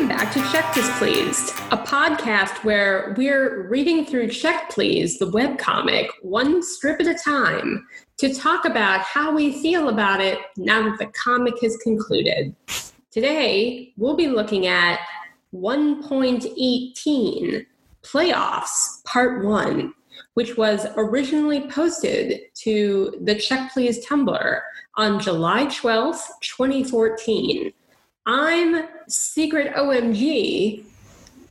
Welcome back to Check Displeased, a podcast where we're reading through Check Please, the webcomic, one strip at a time, to talk about how we feel about it now that the comic has concluded. Today, we'll be looking at 1.18 Playoffs, Part 1, which was originally posted to the Check Please Tumblr on July 12th, 2014. I'm Secret OMG.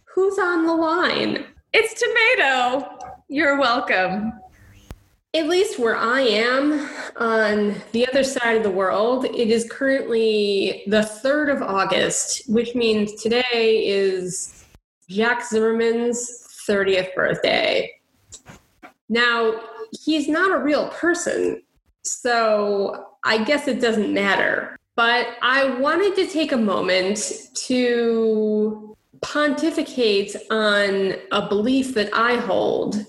Who's on the line? It's Tomato. You're welcome. At least where I am on the other side of the world, it is currently the 3rd of August, which means today is Jack Zimmermann's 30th birthday. Now, he's not a real person, so I guess it doesn't matter. But I wanted to take a moment to pontificate on a belief that I hold,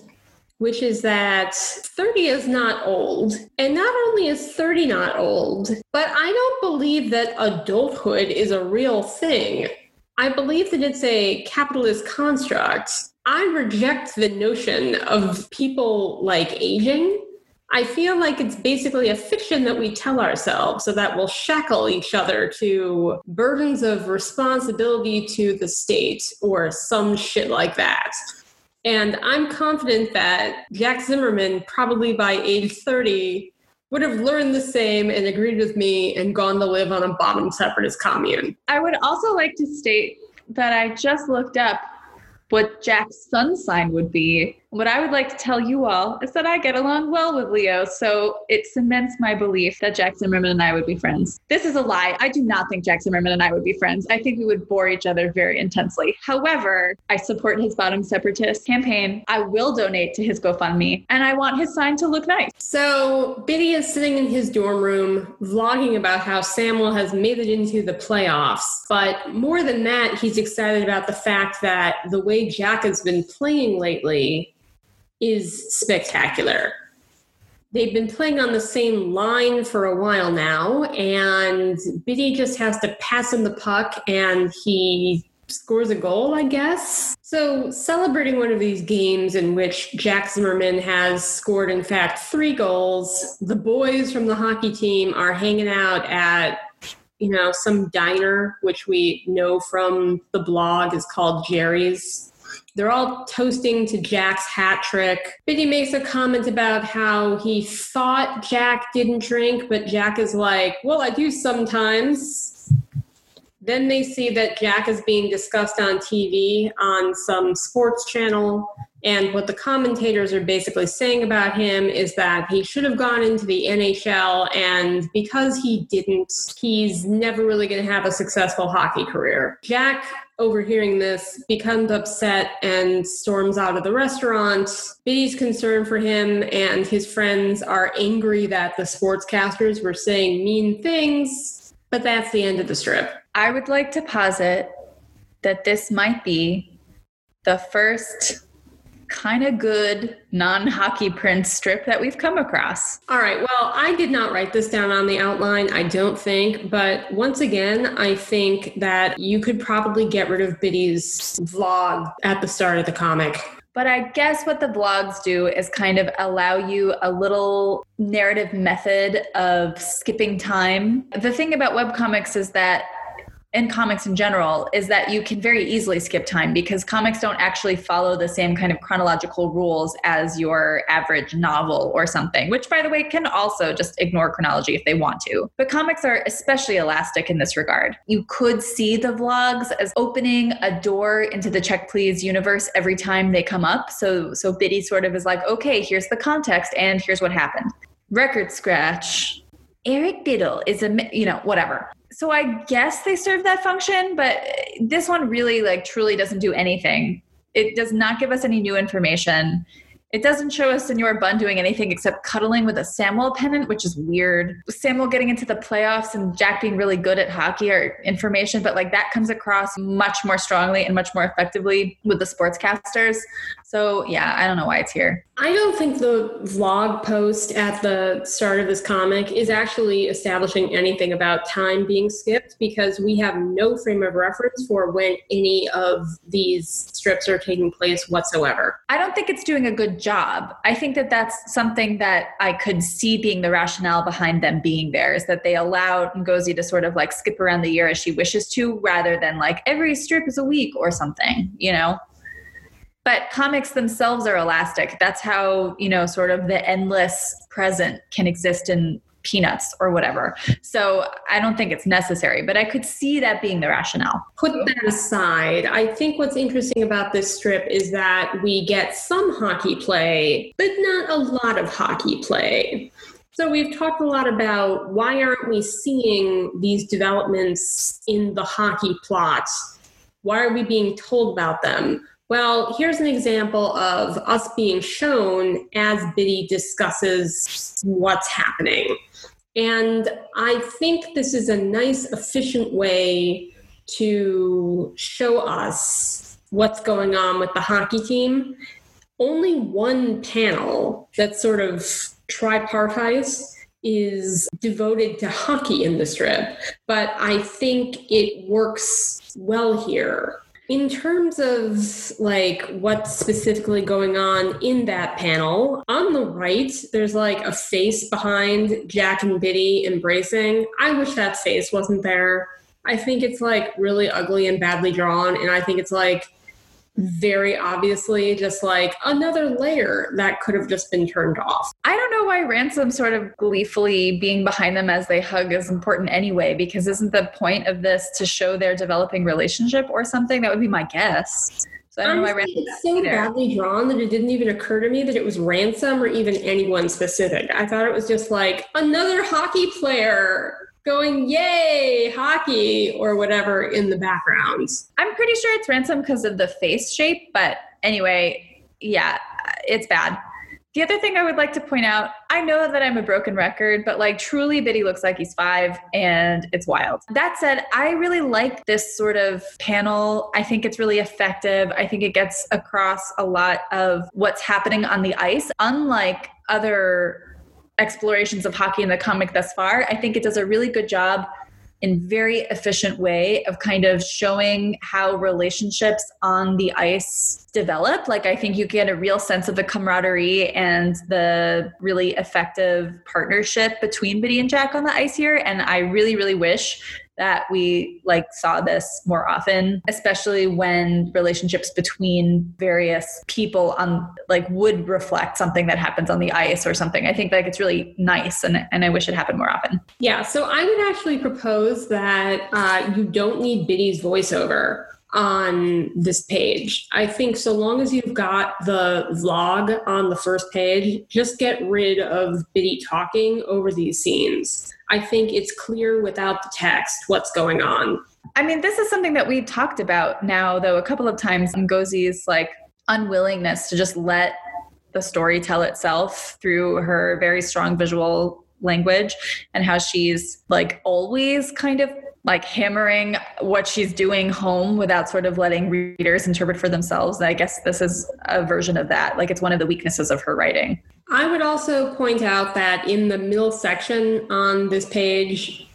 which is that 30 is not old. And not only is 30 not old, but I don't believe that adulthood is a real thing. I believe that it's a capitalist construct. I reject the notion of people like aging I feel like it's basically a fiction that we tell ourselves so that we'll shackle each other to burdens of responsibility to the state or some shit like that. And I'm confident that Jack Zimmermann, probably by age 30, would have learned the same and agreed with me and gone to live on a bottom separatist commune. I would also like to state that I just looked up what Jack's sun sign would be. What I would like to tell you all is that I get along well with Leo, so it cements my belief that Jack Zimmermann and I would be friends. This is a lie. I do not think Jack Zimmermann and I would be friends. I think we would bore each other very intensely. However, I support his bottom separatist campaign. I will donate to his GoFundMe, and I want his sign to look nice. So Bitty is sitting in his dorm room vlogging about how Samwell has made it into the playoffs. But more than that, he's excited about the fact that the way Jack has been playing lately is spectacular. They've been playing on the same line for a while now, and Bitty just has to pass him the puck and he scores a goal, I guess. So, celebrating one of these games in which Jack Zimmermann has scored, in fact, three goals, the boys from the hockey team are hanging out at you know, some diner, which we know from the blog is called Jerry's. They're all toasting to Jack's hat trick. Bitty makes a comment about how he thought Jack didn't drink, but Jack is like, Well, I do sometimes. Then they see that Jack is being discussed on TV on some sports channel. And what the commentators are basically saying about him is that he should have gone into the NHL, and because he didn't, he's never really going to have a successful hockey career. Jack overhearing this, becomes upset and storms out of the restaurant. Bitty's concerned for him, and his friends are angry that the sportscasters were saying mean things. But that's the end of the strip. I would like to posit that this might be the first kind of good non hockey print strip that we've come across. All right. Well, I did not write this down on the outline, I don't think. But once again, I think that you could probably get rid of Bitty's vlog at the start of the comic. But I guess what the vlogs do is kind of allow you a little narrative method of skipping time. The thing about webcomics is that in comics in general is that you can very easily skip time because comics don't actually follow the same kind of chronological rules as your average novel or something, which, by the way, can also just ignore chronology if they want to. But comics are especially elastic in this regard. You could see the vlogs as opening a door into the Check Please universe every time they come up. So, so Bitty sort of is like, okay, here's the context and here's what happened. Record scratch. Eric Bittle is a, you know, whatever so I guess they serve that function, but this one really like truly doesn't do anything. It does not give us any new information. It doesn't show us Senor Bun doing anything except cuddling with a Samwell pennant, which is weird. Samwell getting into the playoffs and Jack being really good at hockey are information, but like that comes across much more strongly and much more effectively with the sportscasters. So yeah, I don't know why it's here. I don't think the vlog post at the start of this comic is actually establishing anything about time being skipped because we have no frame of reference for when any of these strips are taking place whatsoever. I don't think it's doing a good job. I think that that's something that I could see being the rationale behind them being there is that they allow Ngozi to sort of like skip around the year as she wishes to rather than like every strip is a week or something, you know? But comics themselves are elastic. That's how, you know, sort of the endless present can exist in peanuts or whatever. So I don't think it's necessary, but I could see that being the rationale. Put that aside. I think what's interesting about this strip is that we get some hockey play, but not a lot of hockey play. So we've talked a lot about why aren't we seeing these developments in the hockey plot? Why are we being told about them? Well, here's an example of us being shown as Bitty discusses what's happening. And I think this is a nice, efficient way to show us what's going on with the hockey team. Only one panel that's sort of tripartite is devoted to hockey in the strip, but I think it works well here. In terms of like what's specifically going on in that panel, on the right, there's like a face behind Jack and Bitty embracing. I wish that face wasn't there. I think it's like really ugly and badly drawn, and I think it's like very obviously just like another layer that could have just been turned off. I don't know why Ransom sort of gleefully being behind them as they hug is important anyway, because isn't the point of this to show their developing relationship or something? That would be my guess. So I don't Honestly, know why Ransom. It's so either. badly drawn that it didn't even occur to me that it was Ransom or even anyone specific. I thought it was just like another hockey player going yay hockey or whatever in the background. I'm pretty sure it's ransom because of the face shape but anyway yeah it's bad. The other thing i would like to point out i know that i'm a broken record but like truly bitty looks like he's five and it's wild. That said i really like this sort of panel. I think it's really effective. I think it gets across a lot of what's happening on the ice unlike other explorations of hockey in the comic thus far. I think it does a really good job in very efficient way of kind of showing how relationships on the ice develop like i think you get a real sense of the camaraderie and the really effective partnership between bitty and jack on the ice here and i really really wish that we like saw this more often especially when relationships between various people on like would reflect something that happens on the ice or something. I think like it's really nice and, and i wish it happened more often. Yeah so i would actually propose that uh, you don't need bitty's voiceover on this page. I think so long as you've got the vlog on the first page, just get rid of Bitty talking over these scenes. I think it's clear without the text what's going on. I mean, this is something that we've talked about now, though, a couple of times. Ngozi's like unwillingness to just let the story tell itself through her very strong visual language and how she's like always kind of like hammering what she's doing home without sort of letting readers interpret for themselves. And I guess this is a version of that. Like it's one of the weaknesses of her writing. I would also point out that in the middle section on this page,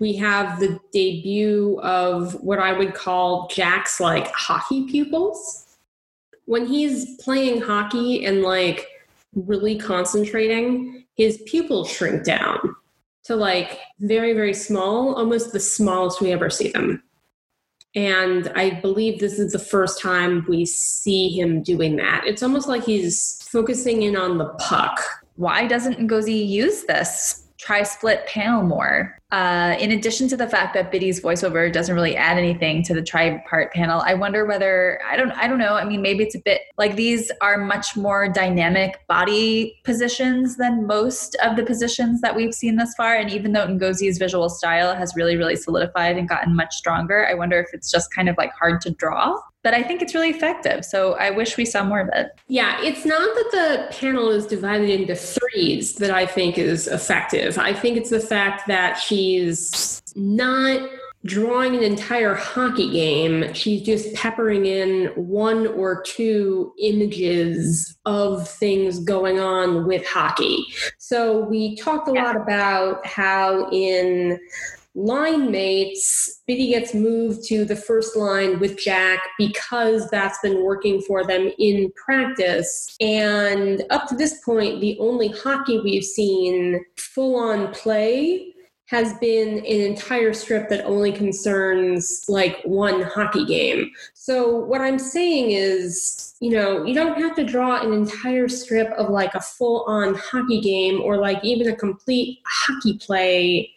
we have the debut of what I would call Jack's like hockey pupils. When he's playing hockey and like really concentrating, his pupils shrink down to like very, very small, almost the smallest we ever see them. And I believe this is the first time we see him doing that. It's almost like he's focusing in on the puck. Why doesn't Ngozi use this? Try split panel more. Uh, in addition to the fact that Bitty's voiceover doesn't really add anything to the tri-part panel, I wonder whether I don't I don't know. I mean, maybe it's a bit like these are much more dynamic body positions than most of the positions that we've seen thus far. And even though Ngozi's visual style has really really solidified and gotten much stronger, I wonder if it's just kind of like hard to draw but I think it's really effective. So I wish we saw more of it. Yeah, it's not that the panel is divided into threes that I think is effective. I think it's the fact that she's not drawing an entire hockey game. She's just peppering in one or two images of things going on with hockey. So we talked a yeah. lot about how in line mates, Bitty gets moved to the first line with Jack because that's been working for them in practice. And up to this point, the only hockey we've seen full on play has been an entire strip that only concerns like one hockey game. So what I'm saying is, you know, you don't have to draw an entire strip of like a full on hockey game or like even a complete hockey play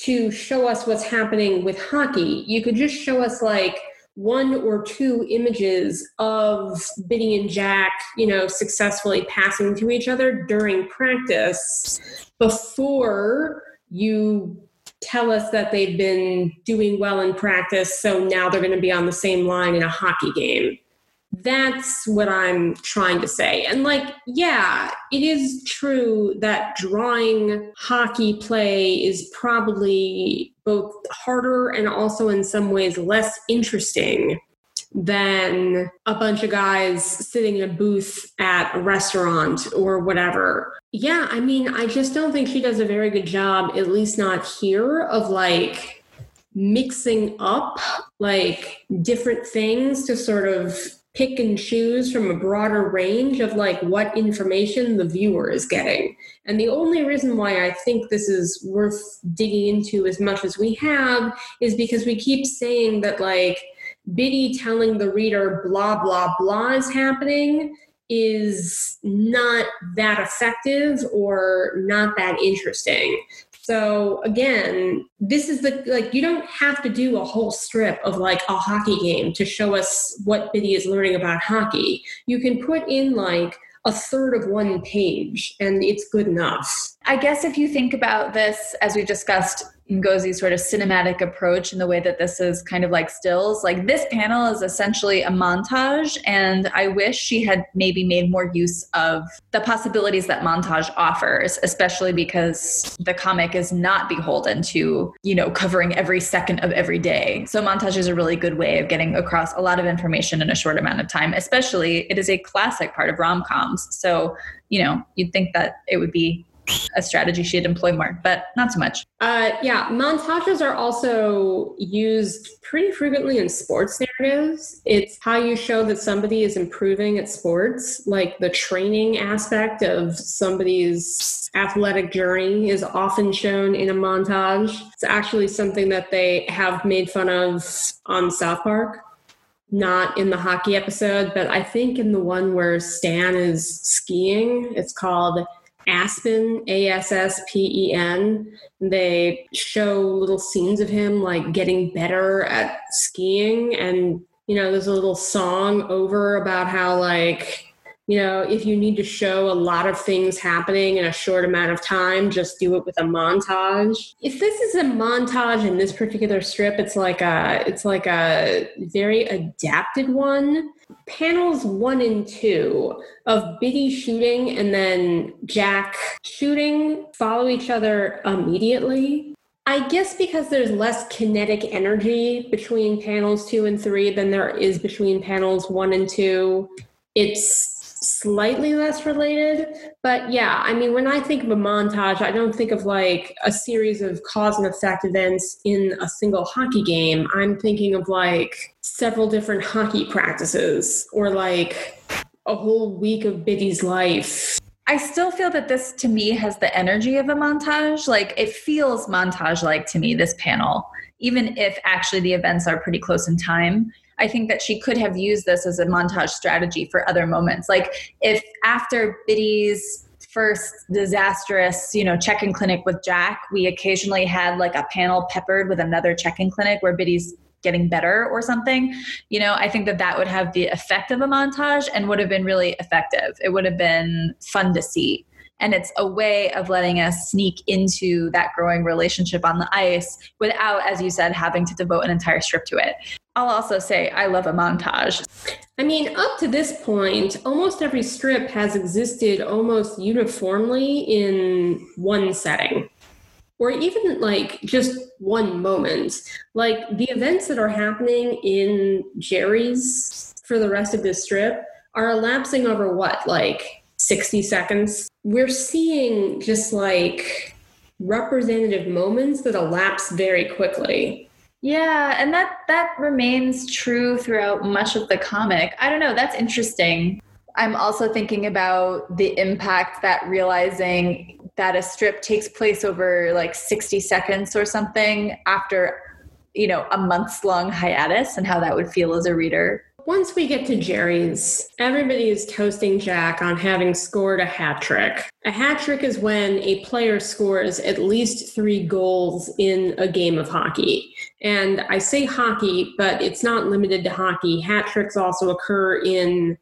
to show us what's happening with hockey. You could just show us like one or two images of Bitty and Jack, you know, successfully passing to each other during practice before you tell us that they've been doing well in practice, so now they're going to be on the same line in a hockey game. That's what I'm trying to say. And, like, yeah, it is true that drawing hockey play is probably both harder and also in some ways less interesting than a bunch of guys sitting in a booth at a restaurant or whatever. Yeah, I mean, I just don't think she does a very good job, at least not here, of like mixing up like different things to sort of pick and choose from a broader range of like what information the viewer is getting. And the only reason why I think this is worth digging into as much as we have is because we keep saying that like Bitty telling the reader blah, blah, blah is happening is not that effective or not that interesting. So again, this is the like you don't have to do a whole strip of like a hockey game to show us what Bitty is learning about hockey. You can put in like a third of one page and it's good enough. I guess if you think about this as we discussed Ngozi's sort of cinematic approach in the way that this is kind of like stills. Like this panel is essentially a montage, and I wish she had maybe made more use of the possibilities that montage offers, especially because the comic is not beholden to, you know, covering every second of every day. So montage is a really good way of getting across a lot of information in a short amount of time, especially it is a classic part of rom-coms. So, you know, you'd think that it would be a strategy she'd employ more, but not so much. Uh, yeah, montages are also used pretty frequently in sports narratives. It's how you show that somebody is improving at sports, like the training aspect of somebody's athletic journey is often shown in a montage. It's actually something that they have made fun of on South Park not in the hockey episode, but I think in the one where Stan is skiing, it's called Aspen, A S S P E N. They show little scenes of him like getting better at skiing. And, you know, there's a little song over about how, like, you know, if you need to show a lot of things happening in a short amount of time, just do it with a montage. If this is a montage in this particular strip, it's like a it's like a very adapted one. Panels one and two of Bitty shooting and then Jack shooting follow each other immediately. I guess because there's less kinetic energy between panels two and three than there is between panels one and two. It's slightly less related. But yeah, I mean, when I think of a montage, I don't think of like a series of cause and effect events in a single hockey game. I'm thinking of like several different hockey practices or like a whole week of Bitty's life. I still feel that this to me has the energy of a montage. Like it feels montage like to me, this panel, even if actually the events are pretty close in time. I think that she could have used this as a montage strategy for other moments. Like if after Bitty's first disastrous, you know, checking clinic with Jack, we occasionally had like a panel peppered with another checking clinic where Bitty's getting better or something you know i think that that would have the effect of a montage and would have been really effective. It would have been fun to see. And it's a way of letting us sneak into that growing relationship on the ice without as you said having to devote an entire strip to it I'll also say I love a montage. I mean, up to this point, almost every strip has existed almost uniformly in one setting. Or even like just one moment. Like the events that are happening in Jerry's for the rest of this strip are elapsing over what, like 60 seconds? We're seeing just like representative moments that elapse very quickly. Yeah, and that that remains true throughout much of the comic. I don't know, that's interesting. I'm also thinking about the impact that realizing that a strip takes place over like 60 seconds or something after you know, a month's long hiatus and how that would feel as a reader. Once we get to Jerry's, everybody is toasting Jack on having scored a hat trick. A hat trick is when a player scores at least three goals in a game of hockey. And I say hockey, but it's not limited to hockey. Hat tricks also occur in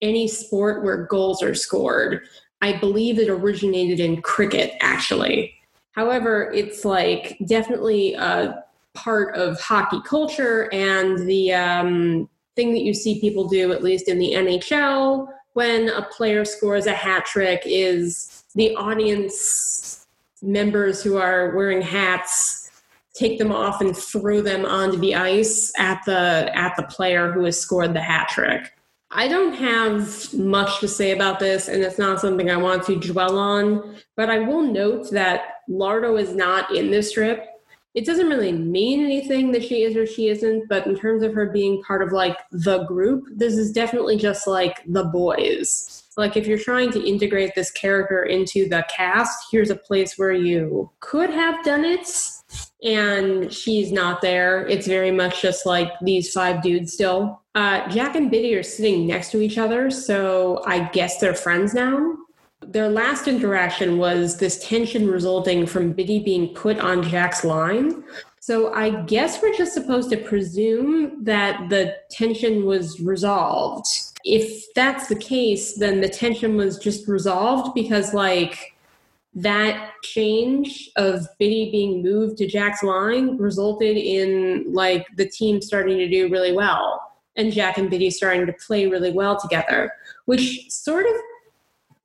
any sport where goals are scored. I believe it originated in cricket, actually. However, it's like definitely a part of hockey culture and the um, thing that you see people do, at least in the NHL, when a player scores a hat trick, is the audience members who are wearing hats take them off and throw them onto the ice at the at the player who has scored the hat trick. I don't have much to say about this, and it's not something I want to dwell on, but I will note that Lardo is not in this strip it doesn't really mean anything that she is or she isn't, but in terms of her being part of like the group, this is definitely just like the boys. Like if you're trying to integrate this character into the cast, here's a place where you could have done it and she's not there. It's very much just like these five dudes still. Uh, Jack and Bitty are sitting next to each other, so I guess they're friends now. Their last interaction was this tension resulting from Bitty being put on Jack's line. So I guess we're just supposed to presume that the tension was resolved. If that's the case, then the tension was just resolved because, like, that change of Bitty being moved to Jack's line resulted in, like, the team starting to do really well and Jack and Bitty starting to play really well together, which sort of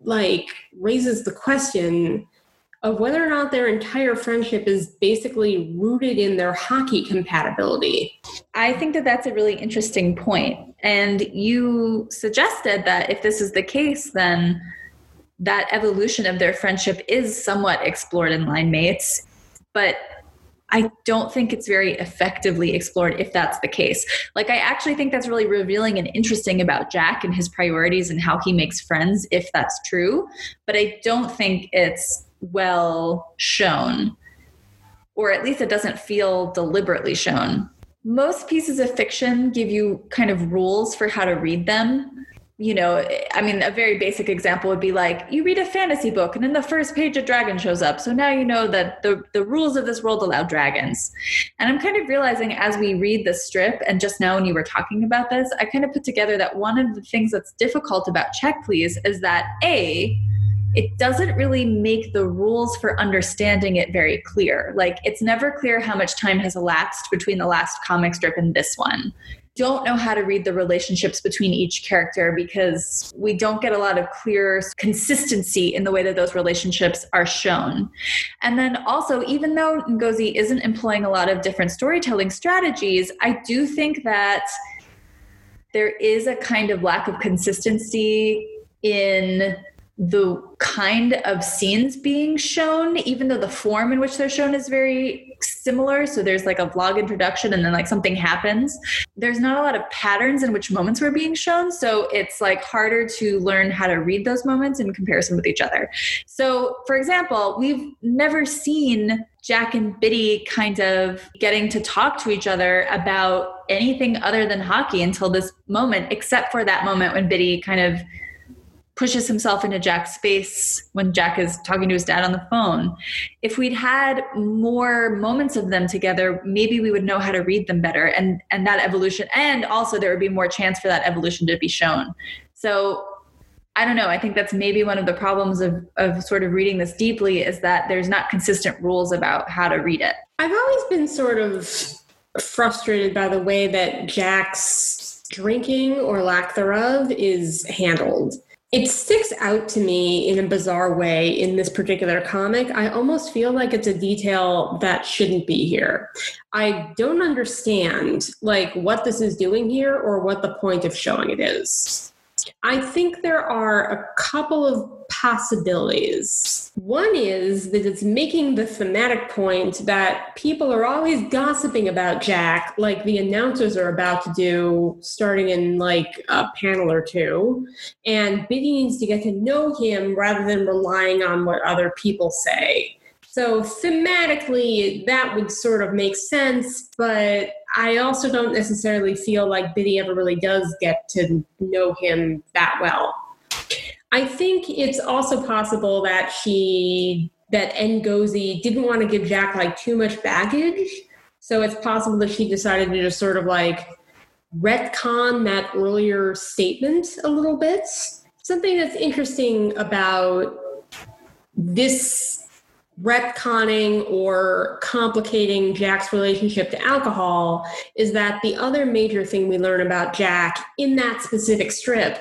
like raises the question of whether or not their entire friendship is basically rooted in their hockey compatibility. I think that that's a really interesting point. And you suggested that if this is the case, then that evolution of their friendship is somewhat explored in line mates. But I don't think it's very effectively explored if that's the case. Like, I actually think that's really revealing and interesting about Jack and his priorities and how he makes friends, if that's true. But I don't think it's well shown, or at least it doesn't feel deliberately shown. Most pieces of fiction give you kind of rules for how to read them you know, I mean, a very basic example would be like you read a fantasy book and in the first page a dragon shows up. So now you know that the, the rules of this world allow dragons. And I'm kind of realizing as we read the strip, and just now when you were talking about this, I kind of put together that one of the things that's difficult about Check Please is that A, it doesn't really make the rules for understanding it very clear. Like, it's never clear how much time has elapsed between the last comic strip and this one don't know how to read the relationships between each character because we don't get a lot of clear consistency in the way that those relationships are shown. And then also, even though Ngozi isn't employing a lot of different storytelling strategies, I do think that there is a kind of lack of consistency in the kind of scenes being shown, even though the form in which they're shown is very similar. So there's like a vlog introduction and then like something happens. There's not a lot of patterns in which moments were being shown. So it's like harder to learn how to read those moments in comparison with each other. So, for example, we've never seen Jack and Bitty kind of getting to talk to each other about anything other than hockey until this moment, except for that moment when Bitty kind of pushes himself into Jack's space when Jack is talking to his dad on the phone. If we'd had more moments of them together, maybe we would know how to read them better and and that evolution and also there would be more chance for that evolution to be shown. So I don't know. I think that's maybe one of the problems of, of sort of reading this deeply is that there's not consistent rules about how to read it. I've always been sort of frustrated by the way that Jack's drinking or lack thereof is handled. It sticks out to me in a bizarre way in this particular comic. I almost feel like it's a detail that shouldn't be here. I don't understand like what this is doing here or what the point of showing it is. I think there are a couple of possibilities. One is that it's making the thematic point that people are always gossiping about Jack, like the announcers are about to do starting in like a panel or two. And Bitty needs to get to know him rather than relying on what other people say. So thematically, that would sort of make sense, but I also don't necessarily feel like Bitty ever really does get to know him that well. I think it's also possible that she that Ngozi didn't want to give Jack like too much baggage. So it's possible that she decided to just sort of like retcon that earlier statement a little bit. Something that's interesting about this retconning or complicating Jack's relationship to alcohol is that the other major thing we learn about Jack in that specific strip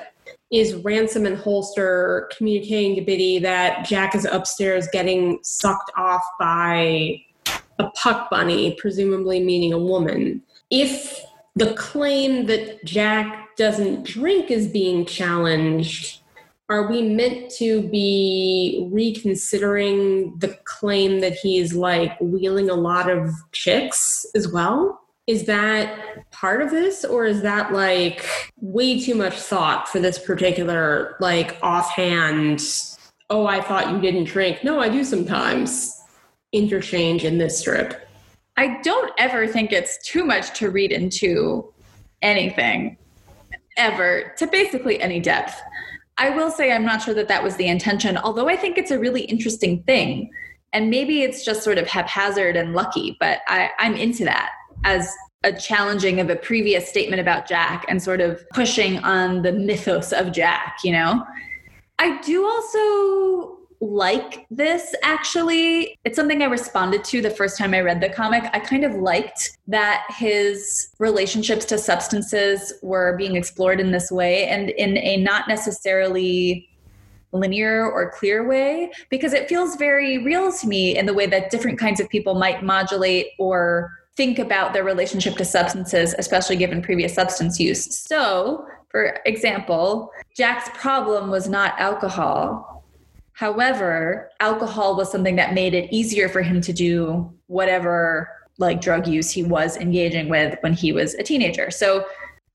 is Ransom and Holster communicating to Bitty that Jack is upstairs getting sucked off by a puck bunny, presumably meaning a woman. If the claim that Jack doesn't drink is being challenged, are we meant to be reconsidering the claim that he's like wheeling a lot of chicks as well? Is that part of this, or is that like way too much thought for this particular, like offhand, oh, I thought you didn't drink? No, I do sometimes interchange in this strip? I don't ever think it's too much to read into anything ever to basically any depth. I will say I'm not sure that that was the intention, although I think it's a really interesting thing. And maybe it's just sort of haphazard and lucky, but I, I'm into that as a challenging of a previous statement about Jack and sort of pushing on the mythos of Jack, you know? I do also like this actually. It's something I responded to the first time I read the comic. I kind of liked that his relationships to substances were being explored in this way and in a not necessarily linear or clear way because it feels very real to me in the way that different kinds of people might modulate or think about their relationship to substances, especially given previous substance use. So, for example, Jack's problem was not alcohol However, alcohol was something that made it easier for him to do whatever like drug use he was engaging with when he was a teenager. So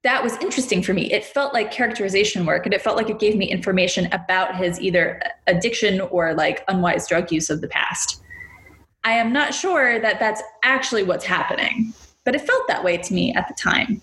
that was interesting for me. It felt like characterization work and it felt like it gave me information about his either addiction or like unwise drug use of the past. I am not sure that that's actually what's happening, but it felt that way to me at the time.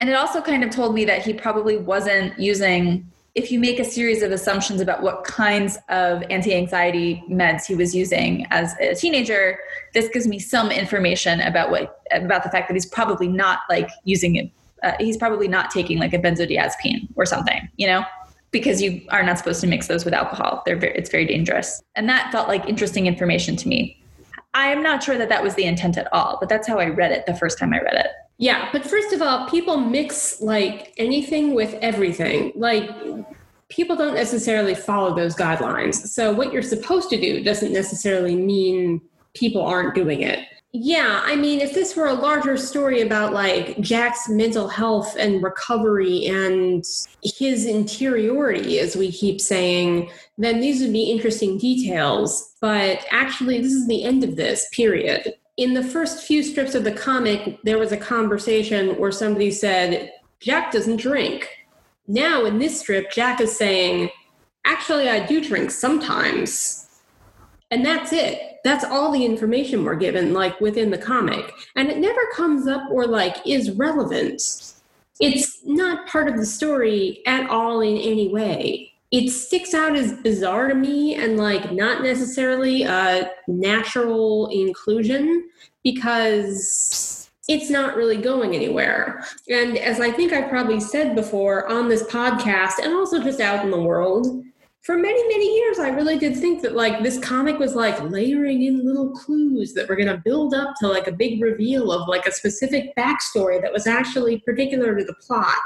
And it also kind of told me that he probably wasn't using if you make a series of assumptions about what kinds of anti-anxiety meds he was using as a teenager this gives me some information about what about the fact that he's probably not like using it uh, he's probably not taking like a benzodiazepine or something you know because you are not supposed to mix those with alcohol they're very, it's very dangerous and that felt like interesting information to me i'm not sure that that was the intent at all but that's how i read it the first time i read it yeah, but first of all, people mix like anything with everything. Like people don't necessarily follow those guidelines. So what you're supposed to do doesn't necessarily mean people aren't doing it. Yeah, I mean, if this were a larger story about like Jack's mental health and recovery and his interiority, as we keep saying, then these would be interesting details. But actually, this is the end of this, period in the first few strips of the comic, there was a conversation where somebody said, Jack doesn't drink. Now, in this strip, Jack is saying, Actually, I do drink sometimes. And that's it. That's all the information we're given, like within the comic. And it never comes up or like is relevant. It's not part of the story at all in any way it sticks out as bizarre to me and like not necessarily a natural inclusion because it's not really going anywhere. And as I think I probably said before on this podcast and also just out in the world, for many many years i really did think that like this comic was like layering in little clues that were going to build up to like a big reveal of like a specific backstory that was actually particular to the plot.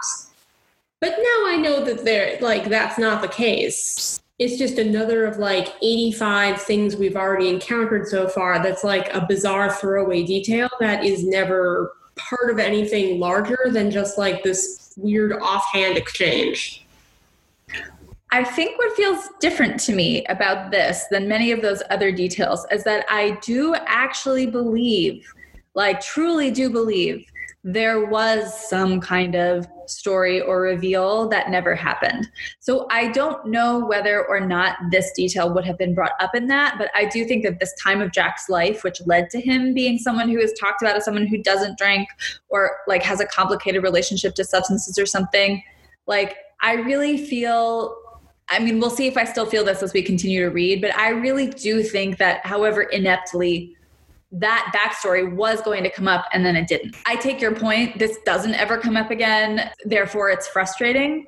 But now i know that there like that's not the case. It's just another of like 85 things we've already encountered so far that's like a bizarre throwaway detail that is never part of anything larger than just like this weird offhand exchange I think what feels different to me about this than many of those other details is that I do actually believe, like, truly do believe, there was some kind of story or reveal that never happened. So I don't know whether or not this detail would have been brought up in that, but I do think that this time of Jack's life, which led to him being someone who is talked about as someone who doesn't drink or like has a complicated relationship to substances or something, like I really feel I mean, we'll see if I still feel this as we continue to read, but I really do think that, however ineptly that backstory was going to come up and then it didn't. I take your point. This doesn't ever come up again. Therefore, it's frustrating.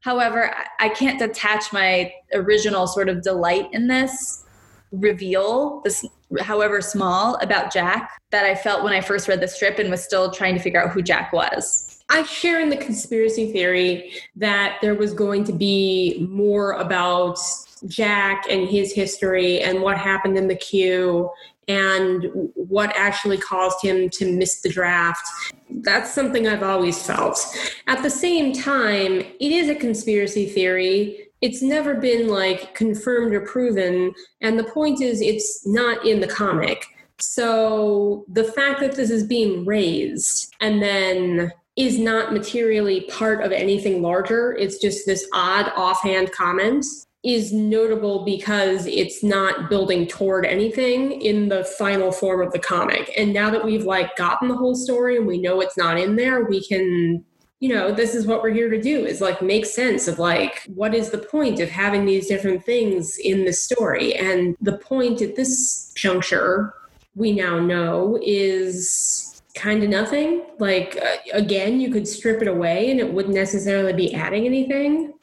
However, I can't detach my original sort of delight in this reveal, this however small, about Jack that I felt when I first read the strip and was still trying to figure out who Jack was. I share in the conspiracy theory that there was going to be more about Jack and his history and what happened in the queue and what actually caused him to miss the draft. That's something I've always felt. At the same time, it is a conspiracy theory. It's never been like confirmed or proven. And the point is, it's not in the comic. So the fact that this is being raised and then is not materially part of anything larger. It's just this odd offhand comment is notable because it's not building toward anything in the final form of the comic. And now that we've like gotten the whole story and we know it's not in there, we can you know, this is what we're here to do is like make sense of like what is the point of having these different things in the story. And the point at this juncture, we now know is kind of nothing. Like, uh, again, you could strip it away and it wouldn't necessarily be adding anything.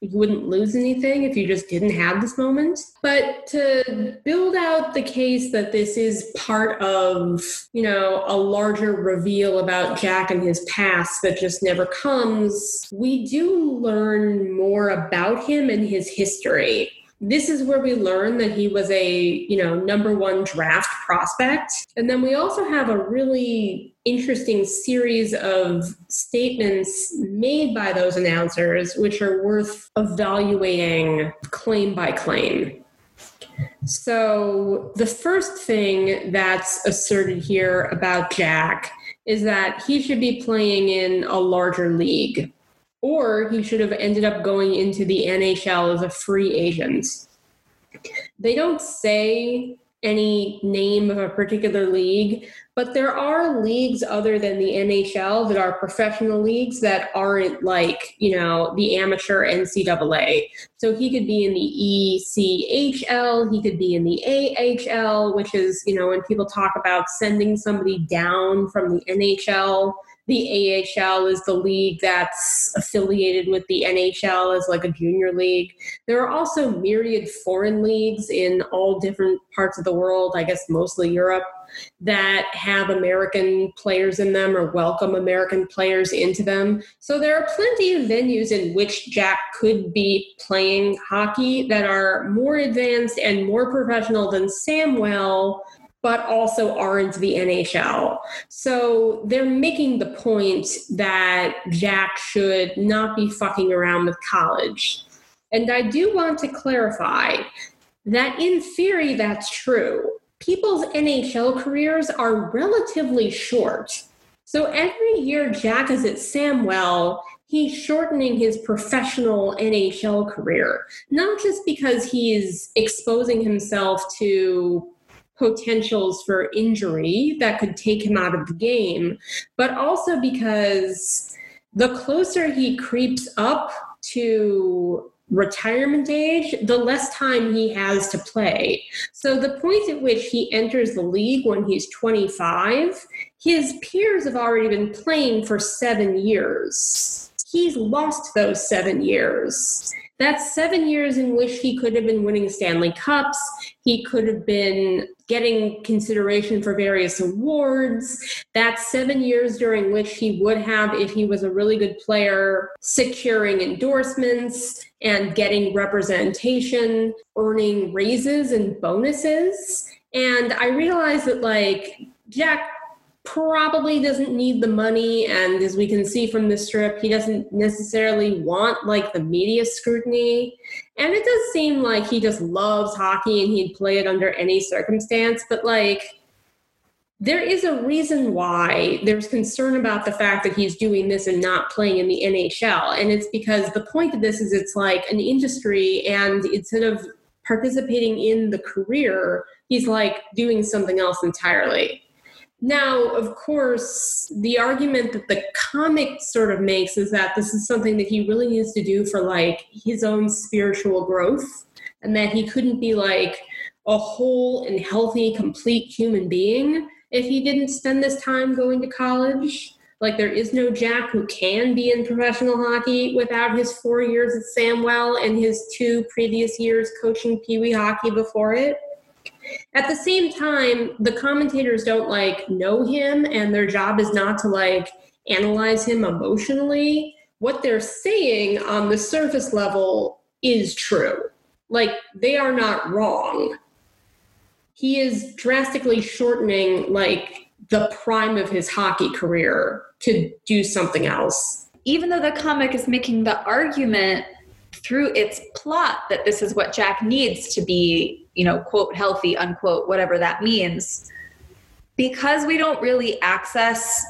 You wouldn't lose anything if you just didn't have this moment. But to build out the case that this is part of, you know, a larger reveal about Jack and his past that just never comes, we do learn more about him and his history this is where we learn that he was a you know number one draft prospect. And then we also have a really interesting series of statements made by those announcers which are worth evaluating claim by claim. So the first thing that's asserted here about jack is that he should be playing in a larger league or he should have ended up going into the NHL as a free agent. They don't say any name of a particular league, but there are leagues other than the NHL that are professional leagues that aren't like, you know, the amateur NCAA. So he could be in the ECHL, he could be in the AHL, which is, you know, when people talk about sending somebody down from the NHL the AHL is the league that's affiliated with the NHL as like a junior league. There are also myriad foreign leagues in all different parts of the world, I guess mostly Europe, that have American players in them or welcome American players into them. So there are plenty of venues in which Jack could be playing hockey that are more advanced and more professional than Samwell but also aren't the NHL. So they're making the point that Jack should not be fucking around with college. And I do want to clarify that in theory, that's true. People's NHL careers are relatively short. So every year Jack is at Samwell, he's shortening his professional NHL career, not just because he's exposing himself to potentials for injury that could take him out of the game, but also because the closer he creeps up to retirement age, the less time he has to play. So the point at which he enters the league when he's 25, his peers have already been playing for seven years. he's lost those seven years. That's seven years in which he could have been winning Stanley Cups. He could have been getting consideration for various awards. That's seven years during which he would have, if he was a really good player, securing endorsements and getting representation, earning raises and bonuses. And I realized that, like, Jack probably doesn't need the money and as we can see from the strip he doesn't necessarily want like the media scrutiny. And it does seem like he just loves hockey and he'd play it under any circumstance but like there is a reason why there's concern about the fact that he's doing this and not playing in the NHL and it's because the point of this is it's like an industry and instead of participating in the career he's like doing something else entirely now, of course, the argument that the comic sort of makes is that this is something that he really needs to do for like his own spiritual growth, and that he couldn't be like a whole and healthy, complete human being if he didn't spend this time going to college. Like, there is no Jack who can be in professional hockey without his four years at Samwell and his two previous years coaching Pee Wee hockey before it. At the same time, the commentators don't like know him, and their job is not to like analyze him emotionally. What they're saying on the surface level is true. Like, they are not wrong. He is drastically shortening, like, the prime of his hockey career to do something else. Even though the comic is making the argument through its plot that this is what Jack needs to be, you know, quote, healthy, unquote, whatever that means. Because we don't really access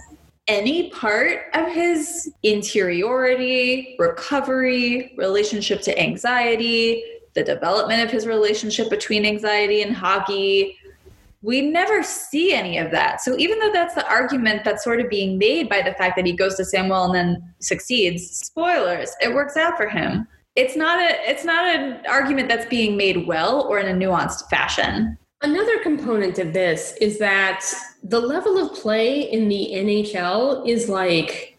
any part of his interiority, recovery, relationship to anxiety, the development of his relationship between anxiety and hockey. We never see any of that. So even though that's the argument that's sort of being made by the fact that he goes to Samwell and then succeeds, spoilers, it works out for him it's not a it's not an argument that's being made well or in a nuanced fashion. Another component of this is that the level of play in the NHL is like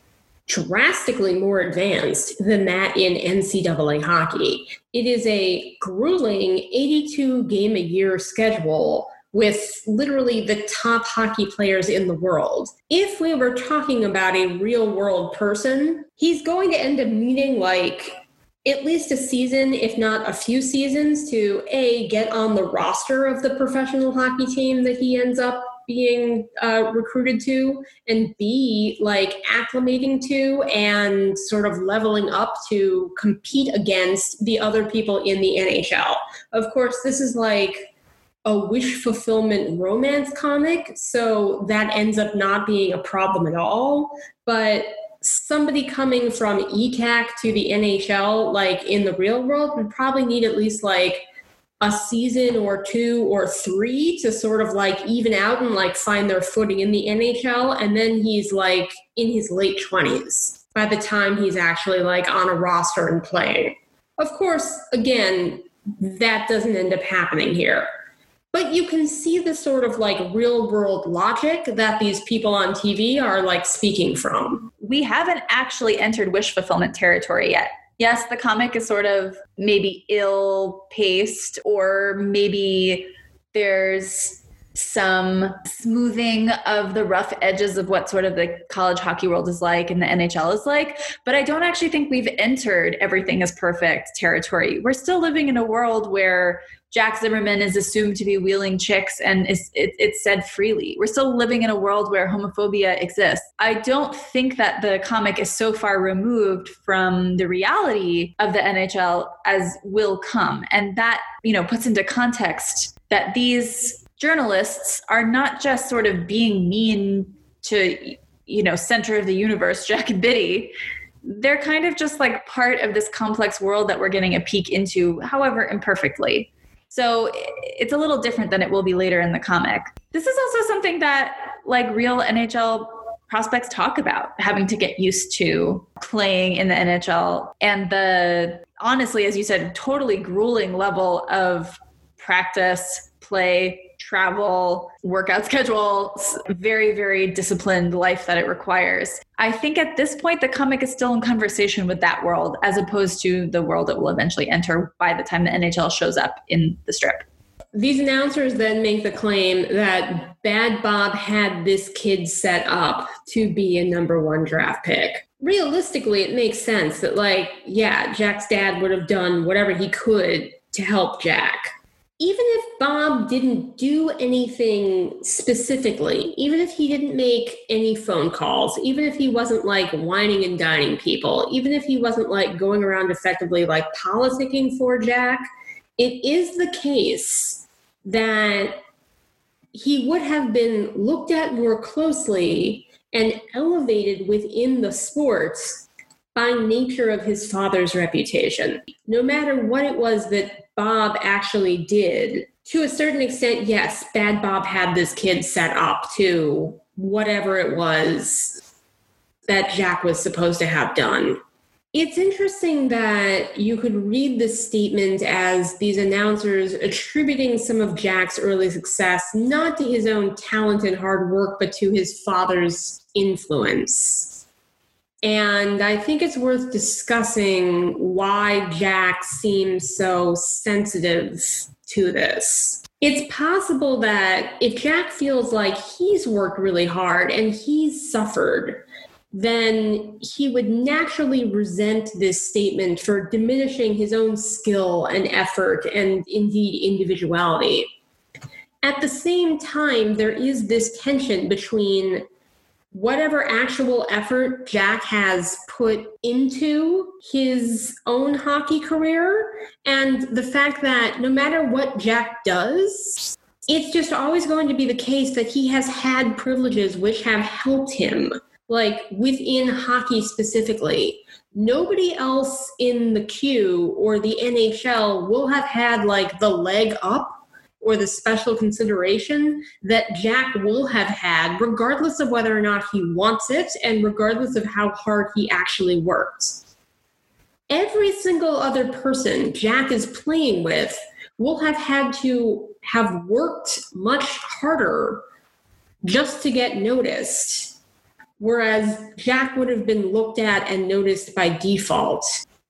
drastically more advanced than that in NCAA hockey. It is a grueling 82 game a year schedule with literally the top hockey players in the world. If we were talking about a real world person, he's going to end up needing like at least a season, if not a few seasons, to A, get on the roster of the professional hockey team that he ends up being uh, recruited to, and B, like acclimating to and sort of leveling up to compete against the other people in the NHL. Of course, this is like a wish fulfillment romance comic, so that ends up not being a problem at all. But somebody coming from ECAC to the NHL, like in the real world, would probably need at least like a season or two or three to sort of like even out and like find their footing in the NHL. And then he's like in his late 20s by the time he's actually like on a roster and playing. Of course, again, that doesn't end up happening here. But you can see the sort of like real world logic that these people on TV are like speaking from. We haven't actually entered wish fulfillment territory yet. Yes, the comic is sort of maybe ill paced, or maybe there's some smoothing of the rough edges of what sort of the college hockey world is like and the NHL is like. But I don't actually think we've entered everything is perfect territory. We're still living in a world where Jack Zimmermann is assumed to be wheeling chicks and is, it, it's said freely. We're still living in a world where homophobia exists. I don't think that the comic is so far removed from the reality of the NHL as will come. And that, you know, puts into context that these journalists are not just sort of being mean to, you know, center of the universe, Jack and Bitty they're kind of just like part of this complex world that we're getting a peek into, however imperfectly. So it's a little different than it will be later in the comic. This is also something that like real NHL prospects talk about having to get used to playing in the NHL and the honestly as you said totally grueling level of practice, play, travel, workout schedule, very, very disciplined life that it requires. I think at this point, the comic is still in conversation with that world as opposed to the world it will eventually enter by the time the NHL shows up in the strip. These announcers then make the claim that Bad Bob had this kid set up to be a number one draft pick. Realistically, it makes sense that, like, yeah, Jack's dad would have done whatever he could to help Jack even if Bob didn't do anything specifically, even if he didn't make any phone calls, even if he wasn't like wining and dining people, even if he wasn't like going around effectively like politicking for Jack, it is the case that he would have been looked at more closely and elevated within the sports by nature of his father's reputation. No matter what it was that Bob actually did, to a certain extent, yes, Bad Bob had this kid set up to whatever it was that Jack was supposed to have done. It's interesting that you could read this statement as these announcers attributing some of Jack's early success not to his own talent and hard work, but to his father's influence. And I think it's worth discussing why Jack seems so sensitive to this. It's possible that if Jack feels like he's worked really hard and he's suffered, then he would naturally resent this statement for diminishing his own skill and effort and indeed individuality. At the same time, there is this tension between whatever actual effort Jack has put into his own hockey career and the fact that no matter what Jack does, it's just always going to be the case that he has had privileges which have helped him, like within hockey specifically. Nobody else in the queue or the NHL will have had like the leg up or the special consideration that Jack will have had, regardless of whether or not he wants it and regardless of how hard he actually works. Every single other person Jack is playing with will have had to have worked much harder just to get noticed. Whereas Jack would have been looked at and noticed by default.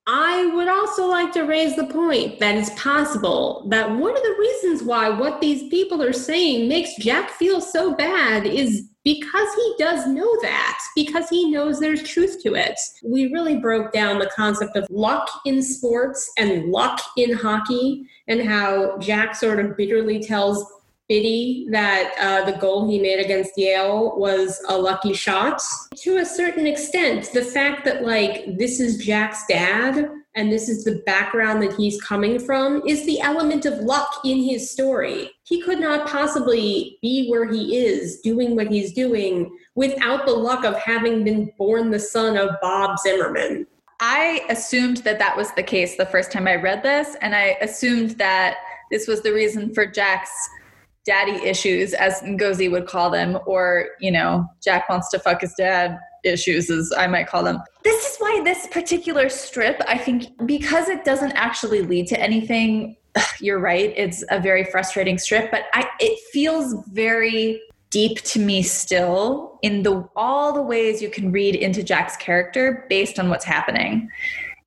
I would also like to raise the point that it's possible that one of the reasons why what these people are saying makes Jack feel so bad is because he does know that, because he knows there's truth to it. We really broke down the concept of luck in sports and luck in hockey, and how Jack sort of bitterly tells Bitty that uh, the goal he made against Yale was a lucky shot. To a certain extent, the fact that, like, this is Jack's dad and this is the background that he's coming from is the element of luck in his story. He could not possibly be where he is doing what he's doing without the luck of having been born the son of Bob Zimmermann. I assumed that that was the case the first time I read this, and I assumed that this was the reason for Jack's daddy issues, as Ngozi would call them, or, you know, Jack wants to fuck his dad issues, as I might call them. This is why this particular strip, I think, because it doesn't actually lead to anything, you're right, it's a very frustrating strip, but I, it feels very deep to me still in the all the ways you can read into Jack's character based on what's happening.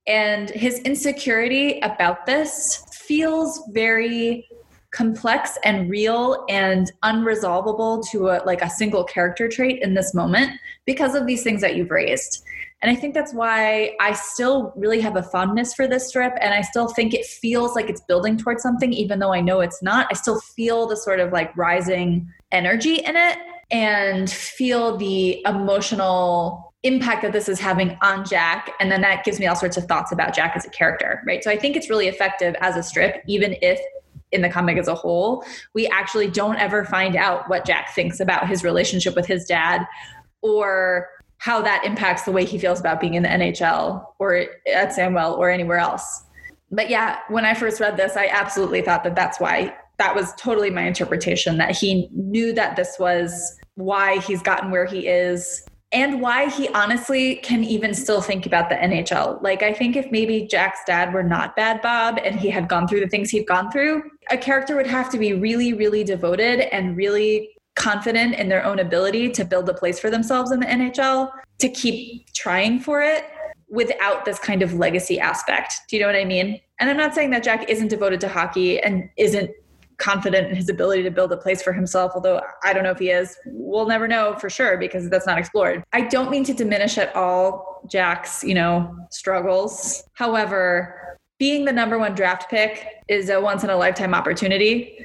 And his insecurity about this feels very complex and real and unresolvable to a, like a single character trait in this moment because of these things that you've raised. And I think that's why I still really have a fondness for this strip. And I still think it feels like it's building towards something, even though I know it's not. I still feel the sort of like rising energy in it and feel the emotional impact that this is having on Jack. And then that gives me all sorts of thoughts about Jack as a character, right? So I think it's really effective as a strip, even if in the comic as a whole, we actually don't ever find out what Jack thinks about his relationship with his dad or how that impacts the way he feels about being in the NHL or at Samwell or anywhere else. But yeah, when I first read this, I absolutely thought that that's why that was totally my interpretation that he knew that this was why he's gotten where he is and why he honestly can even still think about the NHL. Like, I think if maybe Jack's dad were not Bad Bob and he had gone through the things he'd gone through, a character would have to be really, really devoted and really confident in their own ability to build a place for themselves in the NHL to keep trying for it without this kind of legacy aspect. Do you know what I mean? And I'm not saying that Jack isn't devoted to hockey and isn't confident in his ability to build a place for himself, although I don't know if he is. We'll never know for sure because that's not explored. I don't mean to diminish at all Jack's, you know, struggles. However, being the number one draft pick is a once in a lifetime opportunity.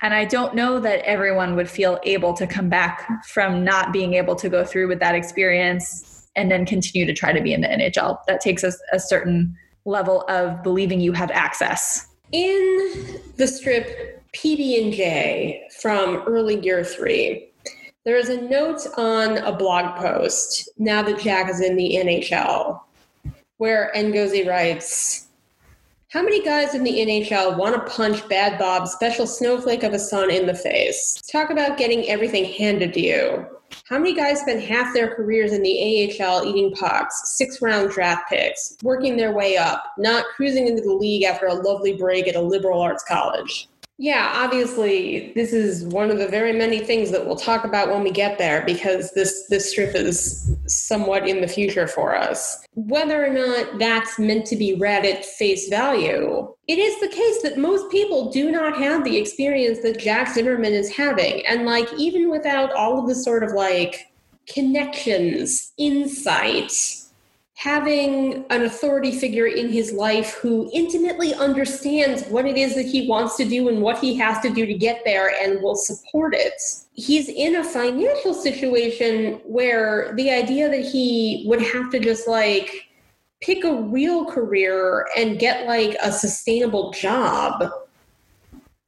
And I don't know that everyone would feel able to come back from not being able to go through with that experience and then continue to try to be in the NHL. That takes a, a certain level of believing you have access. In the strip PB&J from early year three, there is a note on a blog post now that Jack is in the NHL where Ngozi writes, how many guys in the NHL want to punch Bad Bob, special snowflake of a son, in the face? Talk about getting everything handed to you. How many guys spend half their careers in the AHL eating pucks, six round draft picks, working their way up, not cruising into the league after a lovely break at a liberal arts college? Yeah, obviously, this is one of the very many things that we'll talk about when we get there because this this strip is somewhat in the future for us. Whether or not that's meant to be read at face value, it is the case that most people do not have the experience that Jack Zimmermann is having, and like even without all of the sort of like connections, insight having an authority figure in his life who intimately understands what it is that he wants to do and what he has to do to get there and will support it. He's in a financial situation where the idea that he would have to just like pick a real career and get like a sustainable job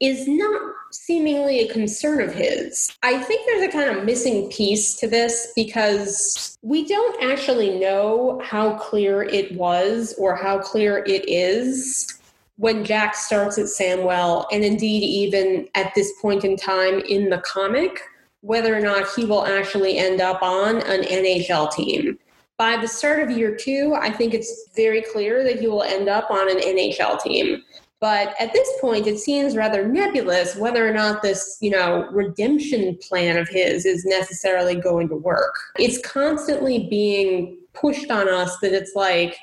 is not seemingly a concern of his. I think there's a kind of missing piece to this because we don't actually know how clear it was or how clear it is when Jack starts at Samwell, and indeed even at this point in time in the comic, whether or not he will actually end up on an NHL team. By the start of year two, I think it's very clear that he will end up on an NHL team. But at this point, it seems rather nebulous whether or not this, you know, redemption plan of his is necessarily going to work. It's constantly being pushed on us that it's like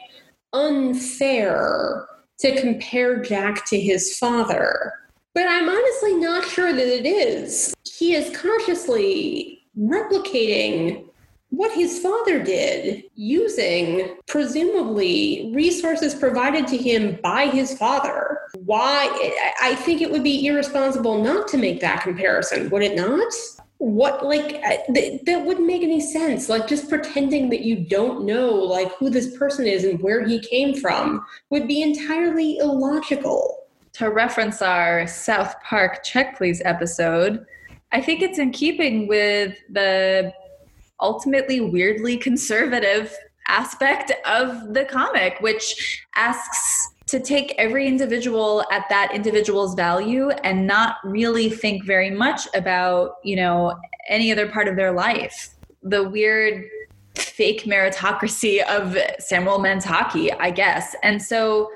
unfair to compare Jack to his father. But I'm honestly not sure that it is. He is consciously replicating what his father did using presumably resources provided to him by his father. Why? I think it would be irresponsible not to make that comparison, would it not? What, like, uh, th- that wouldn't make any sense. Like, just pretending that you don't know, like, who this person is and where he came from would be entirely illogical. To reference our South Park Check Please episode, I think it's in keeping with the ultimately weirdly conservative aspect of the comic, which asks to take every individual at that individual's value and not really think very much about, you know, any other part of their life. The weird fake meritocracy of Samwell men's I guess. And so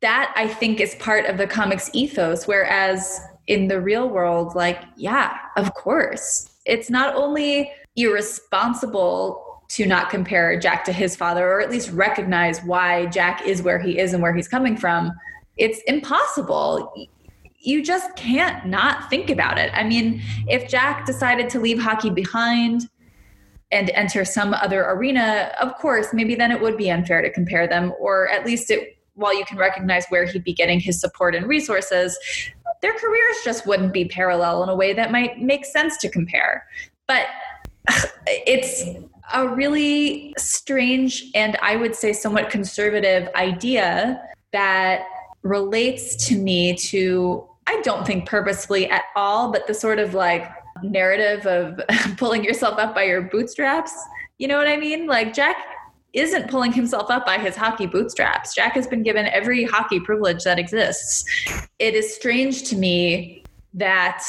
that I think is part of the comics ethos. Whereas in the real world, like, yeah, of course. It's not only irresponsible to not compare Jack to his father, or at least recognize why Jack is where he is and where he's coming from. It's impossible. You just can't not think about it. I mean, if Jack decided to leave hockey behind and enter some other arena, of course, maybe then it would be unfair to compare them, or at least it, while you can recognize where he'd be getting his support and resources, their careers just wouldn't be parallel in a way that might make sense to compare. But it's a really strange and I would say somewhat conservative idea that relates to me to, I don't think purposefully at all, but the sort of like narrative of pulling yourself up by your bootstraps. You know what I mean? Like Jack isn't pulling himself up by his hockey bootstraps. Jack has been given every hockey privilege that exists. It is strange to me that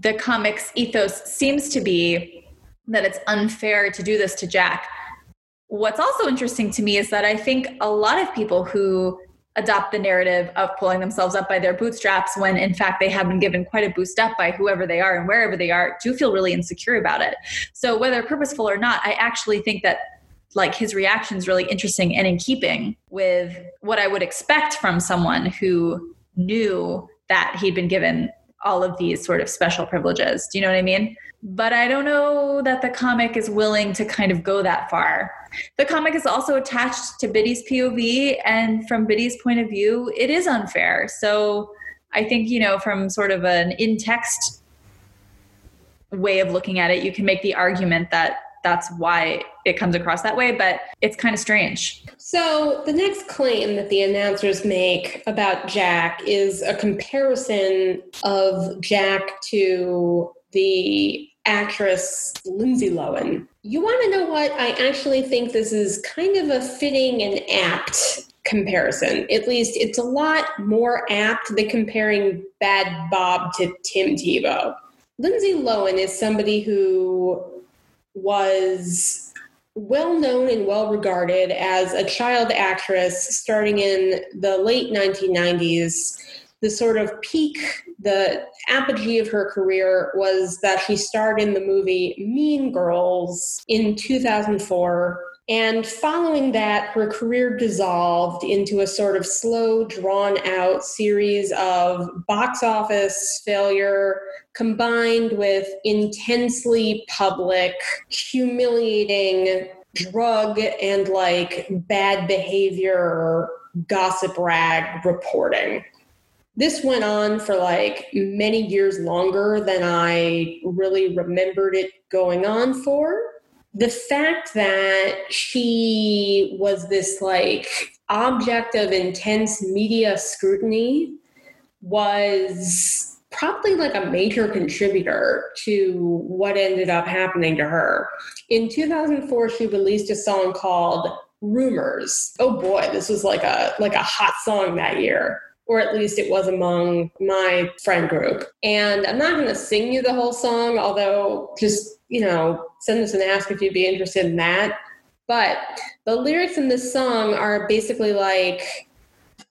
the comics ethos seems to be that it's unfair to do this to Jack. What's also interesting to me is that I think a lot of people who adopt the narrative of pulling themselves up by their bootstraps when in fact they have been given quite a boost up by whoever they are and wherever they are do feel really insecure about it so whether purposeful or not i actually think that like his reaction is really interesting and in keeping with what i would expect from someone who knew that he'd been given all of these sort of special privileges do you know what i mean but I don't know that the comic is willing to kind of go that far. The comic is also attached to Bitty's POV, and from Bitty's point of view, it is unfair. So I think, you know, from sort of an in text way of looking at it, you can make the argument that that's why it comes across that way, but it's kind of strange. So, the next claim that the announcers make about Jack is a comparison of Jack to the actress Lindsay Lohan. You want to know what? I actually think this is kind of a fitting and apt comparison. At least it's a lot more apt than comparing Bad Bob to Tim Tebow. Lindsay Lohan is somebody who was well known and well regarded as a child actress starting in the late 1990s the sort of peak, the apogee of her career was that she starred in the movie Mean Girls in 2004. And following that, her career dissolved into a sort of slow, drawn out series of box office failure combined with intensely public, humiliating drug and like bad behavior gossip rag reporting this went on for like many years longer than I really remembered it going on for. The fact that she was this like object of intense media scrutiny was probably like a major contributor to what ended up happening to her. In 2004 she released a song called Rumors. Oh boy, this was like a like a hot song that year or at least it was among my friend group. And I'm not going to sing you the whole song, although just, you know, send us an ask if you'd be interested in that. But the lyrics in this song are basically like,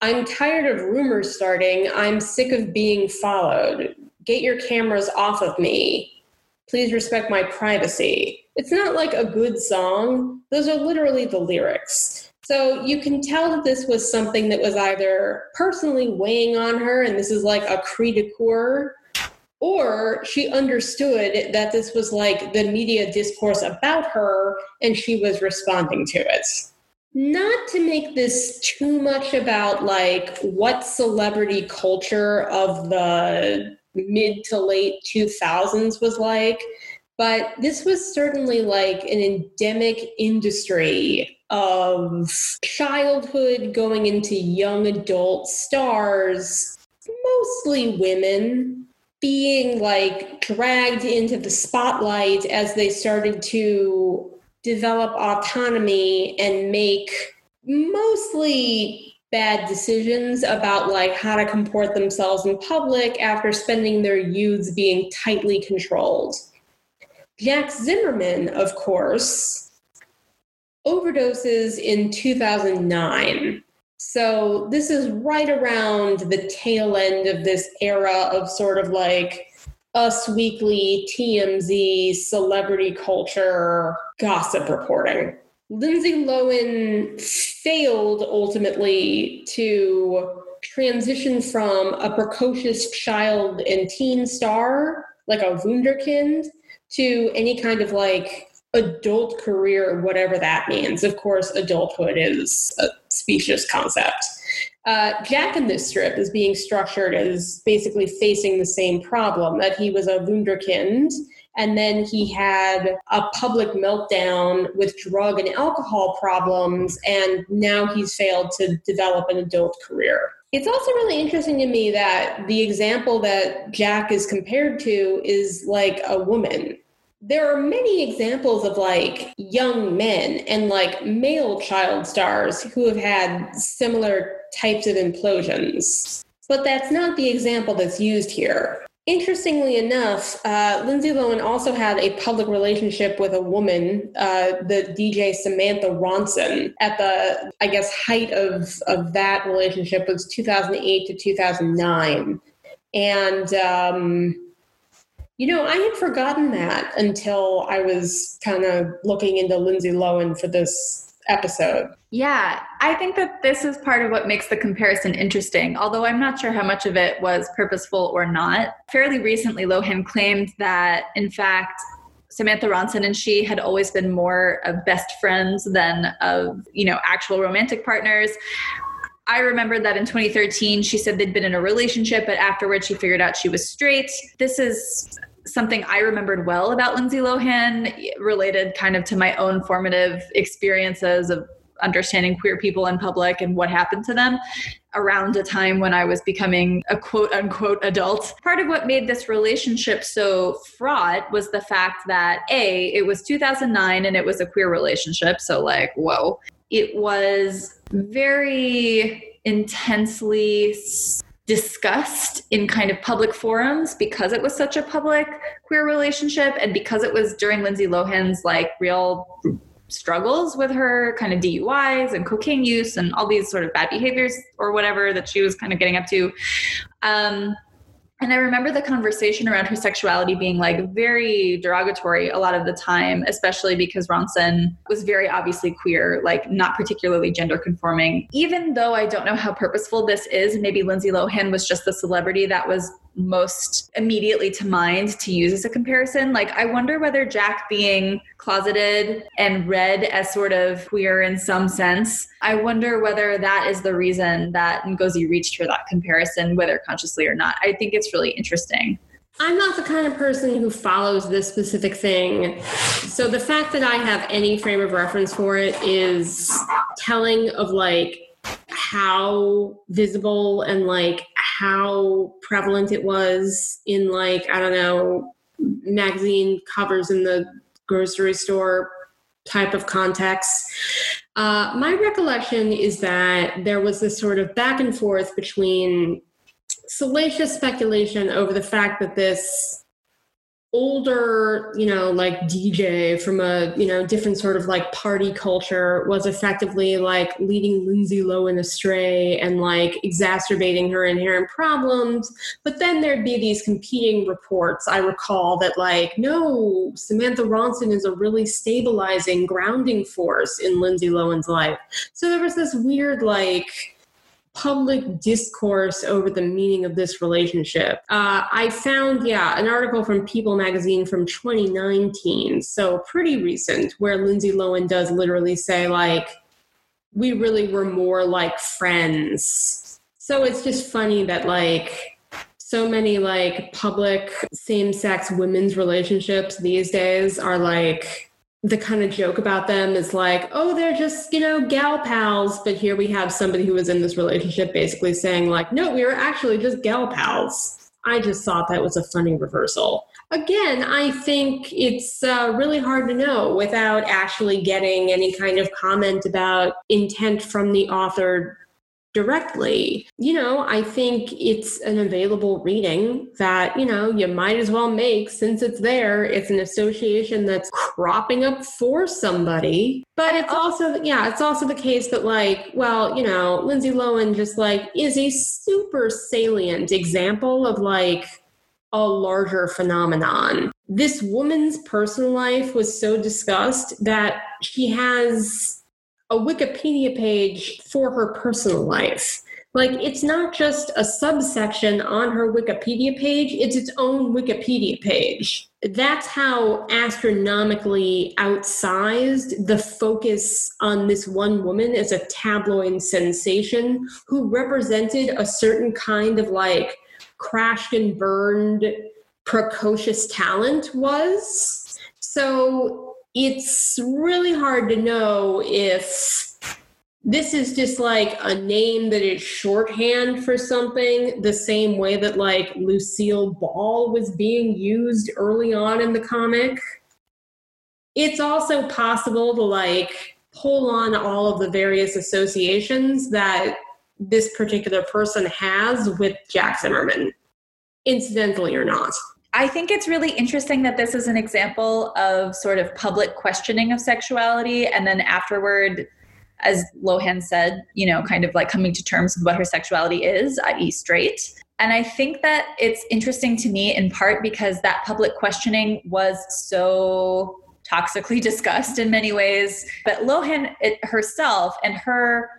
I'm tired of rumors starting. I'm sick of being followed. Get your cameras off of me. Please respect my privacy. It's not like a good song. Those are literally the lyrics. So you can tell that this was something that was either personally weighing on her, and this is like a cri de coeur, or she understood that this was like the media discourse about her and she was responding to it. Not to make this too much about like what celebrity culture of the mid to late 2000s was like, but this was certainly like an endemic industry of childhood going into young adult stars, mostly women, being like dragged into the spotlight as they started to develop autonomy and make mostly bad decisions about like how to comport themselves in public after spending their youths being tightly controlled. Jack Zimmermann, of course, overdoses in 2009. So this is right around the tail end of this era of sort of like Us Weekly, TMZ, celebrity culture, gossip reporting. Lindsay Lohan failed ultimately to transition from a precocious child and teen star, like a Wunderkind, to any kind of like adult career, whatever that means. Of course, adulthood is a specious concept. Uh, Jack in this strip is being structured as basically facing the same problem that he was a wunderkind and then he had a public meltdown with drug and alcohol problems and now he's failed to develop an adult career. It's also really interesting to me that the example that Jack is compared to is like a woman there are many examples of like young men and like male child stars who have had similar types of implosions. But that's not the example that's used here. Interestingly enough, uh, Lindsay Lohan also had a public relationship with a woman, uh, the DJ Samantha Ronson. At the, I guess, height of of that relationship was 2008 to 2009, and um, you know, I had forgotten that until I was kind of looking into Lindsay Lohan for this episode. Yeah, I think that this is part of what makes the comparison interesting, although I'm not sure how much of it was purposeful or not. Fairly recently, Lohan claimed that, in fact, Samantha Ronson and she had always been more of best friends than of, you know, actual romantic partners. I remember that in 2013, she said they'd been in a relationship, but afterwards she figured out she was straight. This is something I remembered well about Lindsay Lohan, related kind of to my own formative experiences of understanding queer people in public and what happened to them around a time when I was becoming a quote unquote adult. Part of what made this relationship so fraught was the fact that A, it was 2009 and it was a queer relationship. So, like, whoa. It was very intensely discussed in kind of public forums because it was such a public queer relationship and because it was during Lindsay Lohan's like real struggles with her kind of DUIs and cocaine use and all these sort of bad behaviors or whatever that she was kind of getting up to. Um, and I remember the conversation around her sexuality being like very derogatory a lot of the time, especially because Ronson was very obviously queer, like not particularly gender conforming. Even though I don't know how purposeful this is, maybe Lindsay Lohan was just the celebrity that was most immediately to mind to use as a comparison. Like, I wonder whether Jack being closeted and read as sort of queer in some sense, I wonder whether that is the reason that Ngozi reached for that comparison, whether consciously or not. I think it's really interesting. I'm not the kind of person who follows this specific thing. So the fact that I have any frame of reference for it is telling of like how visible and like how prevalent it was in like i don't know magazine covers in the grocery store type of context. Uh, my recollection is that there was this sort of back and forth between salacious speculation over the fact that this older, you know, like DJ from a, you know, different sort of like party culture was effectively like leading Lindsay Lohan astray and like exacerbating her inherent problems. But then there'd be these competing reports. I recall that like, no, Samantha Ronson is a really stabilizing, grounding force in Lindsay Lohan's life. So there was this weird like public discourse over the meaning of this relationship. Uh, I found, yeah, an article from People magazine from 2019, so pretty recent, where Lindsay Lohan does literally say, like, we really were more like friends. So it's just funny that, like, so many like public same sex women's relationships these days are like the kind of joke about them is like, oh, they're just, you know, gal pals. But here we have somebody who was in this relationship basically saying, like, no, we were actually just gal pals. I just thought that was a funny reversal. Again, I think it's uh, really hard to know without actually getting any kind of comment about intent from the author directly. You know, I think it's an available reading that, you know, you might as well make since it's there. It's an association that's cropping up for somebody. But it's oh. also, yeah, it's also the case that, like, well, you know, Lindsay Lohan just like is a super salient example of like, a larger phenomenon. This woman's personal life was so discussed that she has a Wikipedia page for her personal life. Like, it's not just a subsection on her Wikipedia page, it's its own Wikipedia page. That's how astronomically outsized the focus on this one woman as a tabloid sensation who represented a certain kind of like crashed and burned precocious talent was. So it's really hard to know if this is just like a name that is shorthand for something, the same way that like Lucille Ball was being used early on in the comic. It's also possible to like pull on all of the various associations that this particular person has with Jack Zimmermann. incidentally or not. I think it's really interesting that this is an example of sort of public questioning of sexuality and then afterward as Lohan said, you know, kind of like coming to terms with what her sexuality is, i.e., straight. And I think that it's interesting to me in part because that public questioning was so toxically discussed in many ways. But Lohan it, herself and her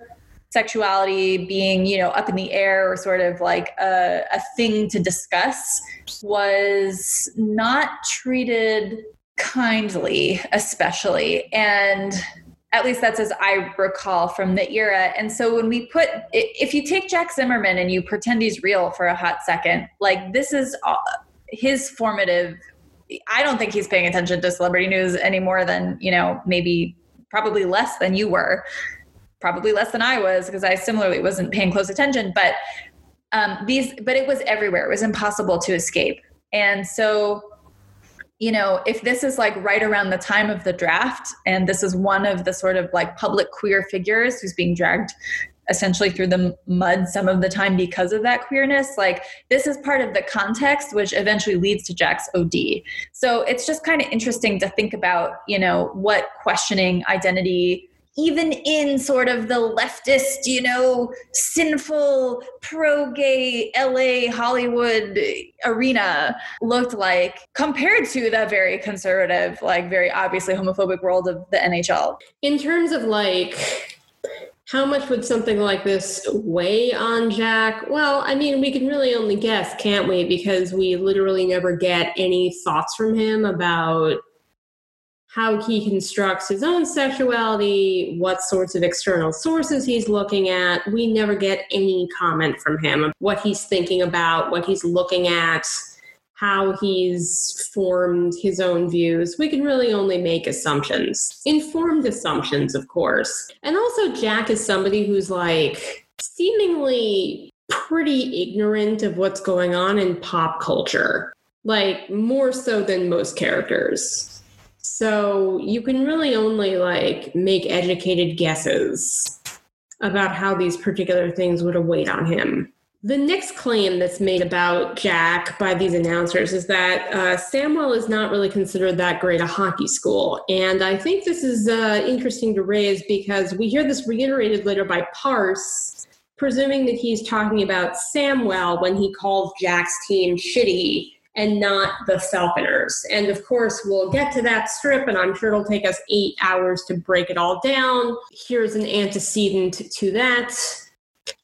sexuality being, you know, up in the air or sort of like a, a thing to discuss was not treated kindly, especially. And at least that's as I recall from the era. And so when we put, if you take Jack Zimmermann and you pretend he's real for a hot second, like this is uh, his formative. I don't think he's paying attention to celebrity news any more than, you know, maybe probably less than you were, probably less than I was because I similarly wasn't paying close attention. But um, these, but it was everywhere. It was impossible to escape. And so you know, if this is like right around the time of the draft, and this is one of the sort of like public queer figures who's being dragged essentially through the mud some of the time because of that queerness, like this is part of the context which eventually leads to Jack's OD. So it's just kind of interesting to think about, you know, what questioning identity even in sort of the leftist, you know, sinful, pro gay LA Hollywood arena looked like compared to the very conservative, like very obviously homophobic world of the NHL. In terms of like, how much would something like this weigh on Jack? Well, I mean, we can really only guess, can't we? Because we literally never get any thoughts from him about how he constructs his own sexuality, what sorts of external sources he's looking at. We never get any comment from him what he's thinking about, what he's looking at, how he's formed his own views. We can really only make assumptions, informed assumptions, of course. And also, Jack is somebody who's like seemingly pretty ignorant of what's going on in pop culture, like more so than most characters. So you can really only like make educated guesses about how these particular things would await on him. The next claim that's made about Jack by these announcers is that uh, Samwell is not really considered that great a hockey school. And I think this is uh, interesting to raise because we hear this reiterated later by Parse, presuming that he's talking about Samwell when he calls Jack's team shitty and not the Falconers. And of course, we'll get to that strip, and I'm sure it'll take us eight hours to break it all down. Here's an antecedent to that.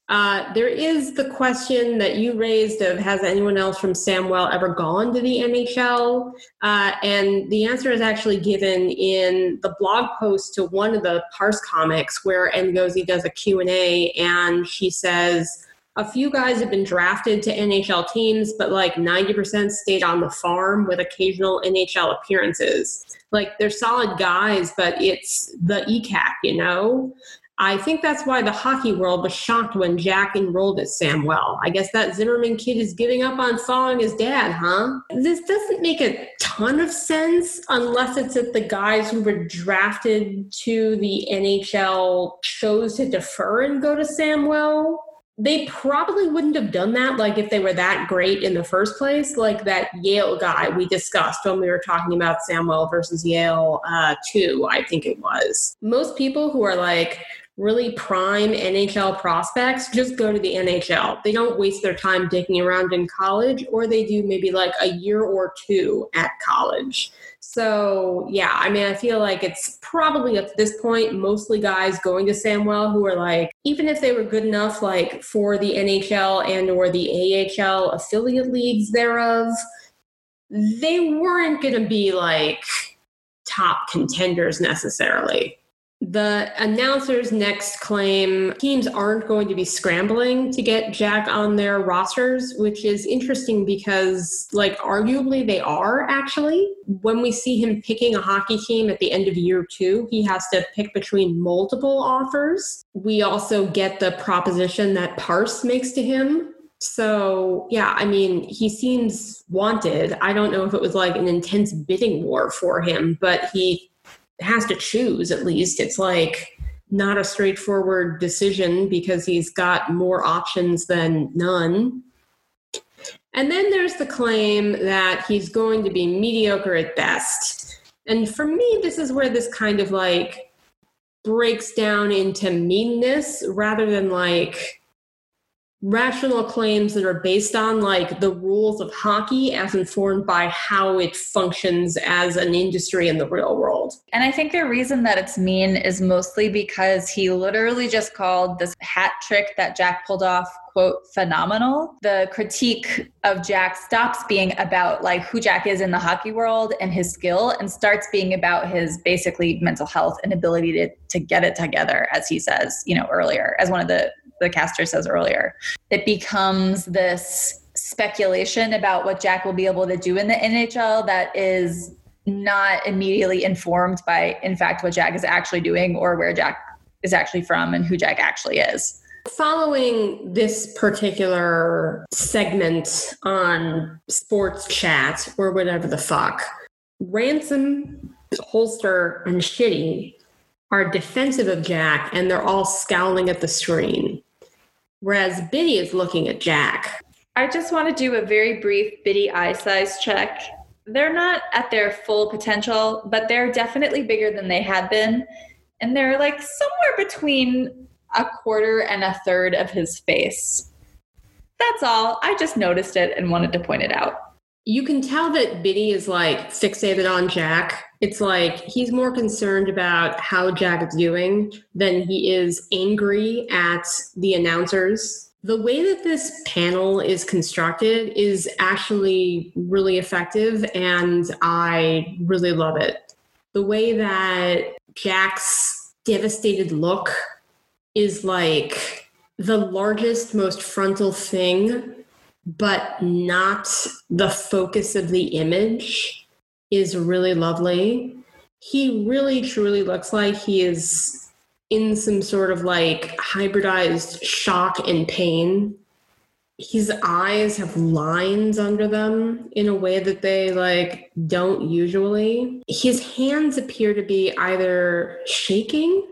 Uh, there is the question that you raised of has anyone else from Samwell ever gone to the NHL? Uh, and the answer is actually given in the blog post to one of the Parse comics where Ngozi does a Q&A and she says, a few guys have been drafted to NHL teams, but like 90% stayed on the farm with occasional NHL appearances. Like they're solid guys, but it's the ECAC, you know? I think that's why the hockey world was shocked when Jack enrolled at Samwell. I guess that Zimmermann kid is giving up on following his dad, huh? This doesn't make a ton of sense unless it's that the guys who were drafted to the NHL chose to defer and go to Samwell they probably wouldn't have done that like if they were that great in the first place. Like that yale guy we discussed when we were talking about samwell versus yale uh, 2 i think it was. Most people who are like really prime nhl prospects just go to the nhl they don't waste their time digging around in college or they do maybe like a year or two at college so yeah, I mean, I feel like it's probably at this point mostly guys going to Samwell who are like, even if they were good enough, like for the NHL and or the AHL affiliate leagues thereof, they weren't going to be like top contenders necessarily. The announcers next claim teams aren't going to be scrambling to get Jack on their rosters, which is interesting because, like, arguably they are actually. When we see him picking a hockey team at the end of year two, he has to pick between multiple offers. We also get the proposition that Parse makes to him so, yeah, I mean, he seems wanted. I don't know if it was like an intense bidding war for him, but he has to choose at least. It's like not a straightforward decision because he's got more options than none. And then there's the claim that he's going to be mediocre at best. And for me, this is where this kind of like breaks down into meanness rather than like rational claims that are based on like the rules of hockey as informed by how it functions as an industry in the real world. And I think the reason that it's mean is mostly because he literally just called this hat trick that Jack pulled off quote phenomenal. The critique of Jack stops being about like who Jack is in the hockey world and his skill and starts being about his basically mental health and ability to to get it together as he says, you know, earlier as one of the the caster says earlier. It becomes this speculation about what Jack will be able to do in the NHL that is not immediately informed by, in fact, what Jack is actually doing or where Jack is actually from and who Jack actually is. Following this particular segment on sports chat or whatever the fuck, Ransom, Holster, and Shitty are defensive of Jack and they're all scowling at the screen whereas Bitty is looking at Jack. I just want to do a very brief Bitty eye size check. They're not at their full potential, but they're definitely bigger than they had been. And they're like somewhere between a quarter and a third of his face. That's all. I just noticed it and wanted to point it out. You can tell that Bitty is like fixated on Jack. It's like he's more concerned about how Jack is doing than he is angry at the announcers. The way that this panel is constructed is actually really effective, and I really love it. The way that Jack's devastated look is like the largest, most frontal thing but not the focus of the image is really lovely. He really truly looks like he is in some sort of like hybridized shock and pain. His eyes have lines under them in a way that they like don't usually. His hands appear to be either shaking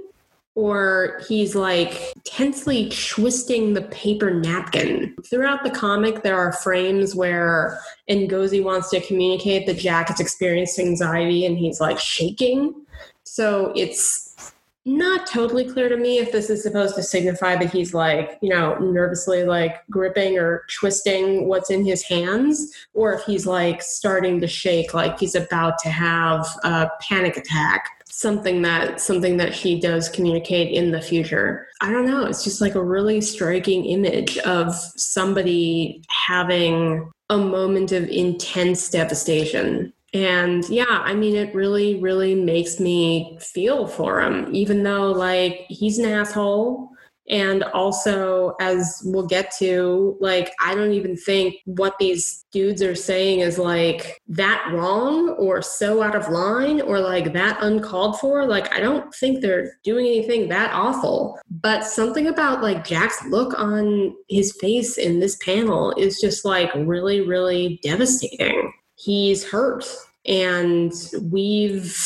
or he's like tensely twisting the paper napkin. Throughout the comic, there are frames where Ngozi wants to communicate that Jack is experiencing anxiety and he's like shaking. So it's not totally clear to me if this is supposed to signify that he's like, you know, nervously like gripping or twisting what's in his hands, or if he's like starting to shake like he's about to have a panic attack something that something that she does communicate in the future. I don't know, it's just like a really striking image of somebody having a moment of intense devastation. And yeah, I mean, it really, really makes me feel for him, even though, like, he's an asshole and also, as we'll get to, like, I don't even think what these dudes are saying is like that wrong or so out of line or like that uncalled for. Like, I don't think they're doing anything that awful. But something about like Jack's look on his face in this panel is just like really, really devastating. He's hurt. And we've,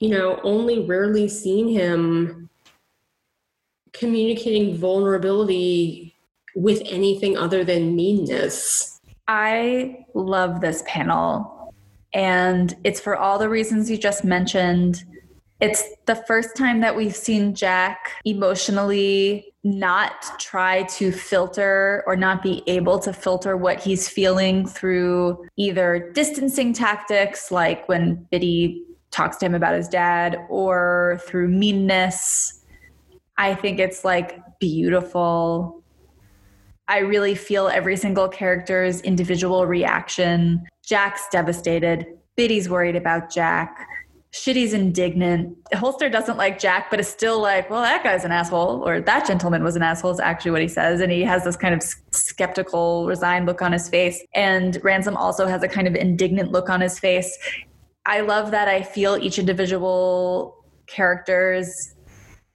you know, only rarely seen him communicating vulnerability with anything other than meanness. I love this panel, and it's for all the reasons you just mentioned. It's the first time that we've seen Jack emotionally not try to filter or not be able to filter what he's feeling through either distancing tactics, like when Bitty talks to him about his dad, or through meanness I think it's like beautiful. I really feel every single character's individual reaction. Jack's devastated. Bitty's worried about Jack. Shitty's indignant. Holster doesn't like Jack, but is still like, well, that guy's an asshole, or that gentleman was an asshole, is actually what he says. And he has this kind of skeptical, resigned look on his face. And Ransom also has a kind of indignant look on his face. I love that I feel each individual character's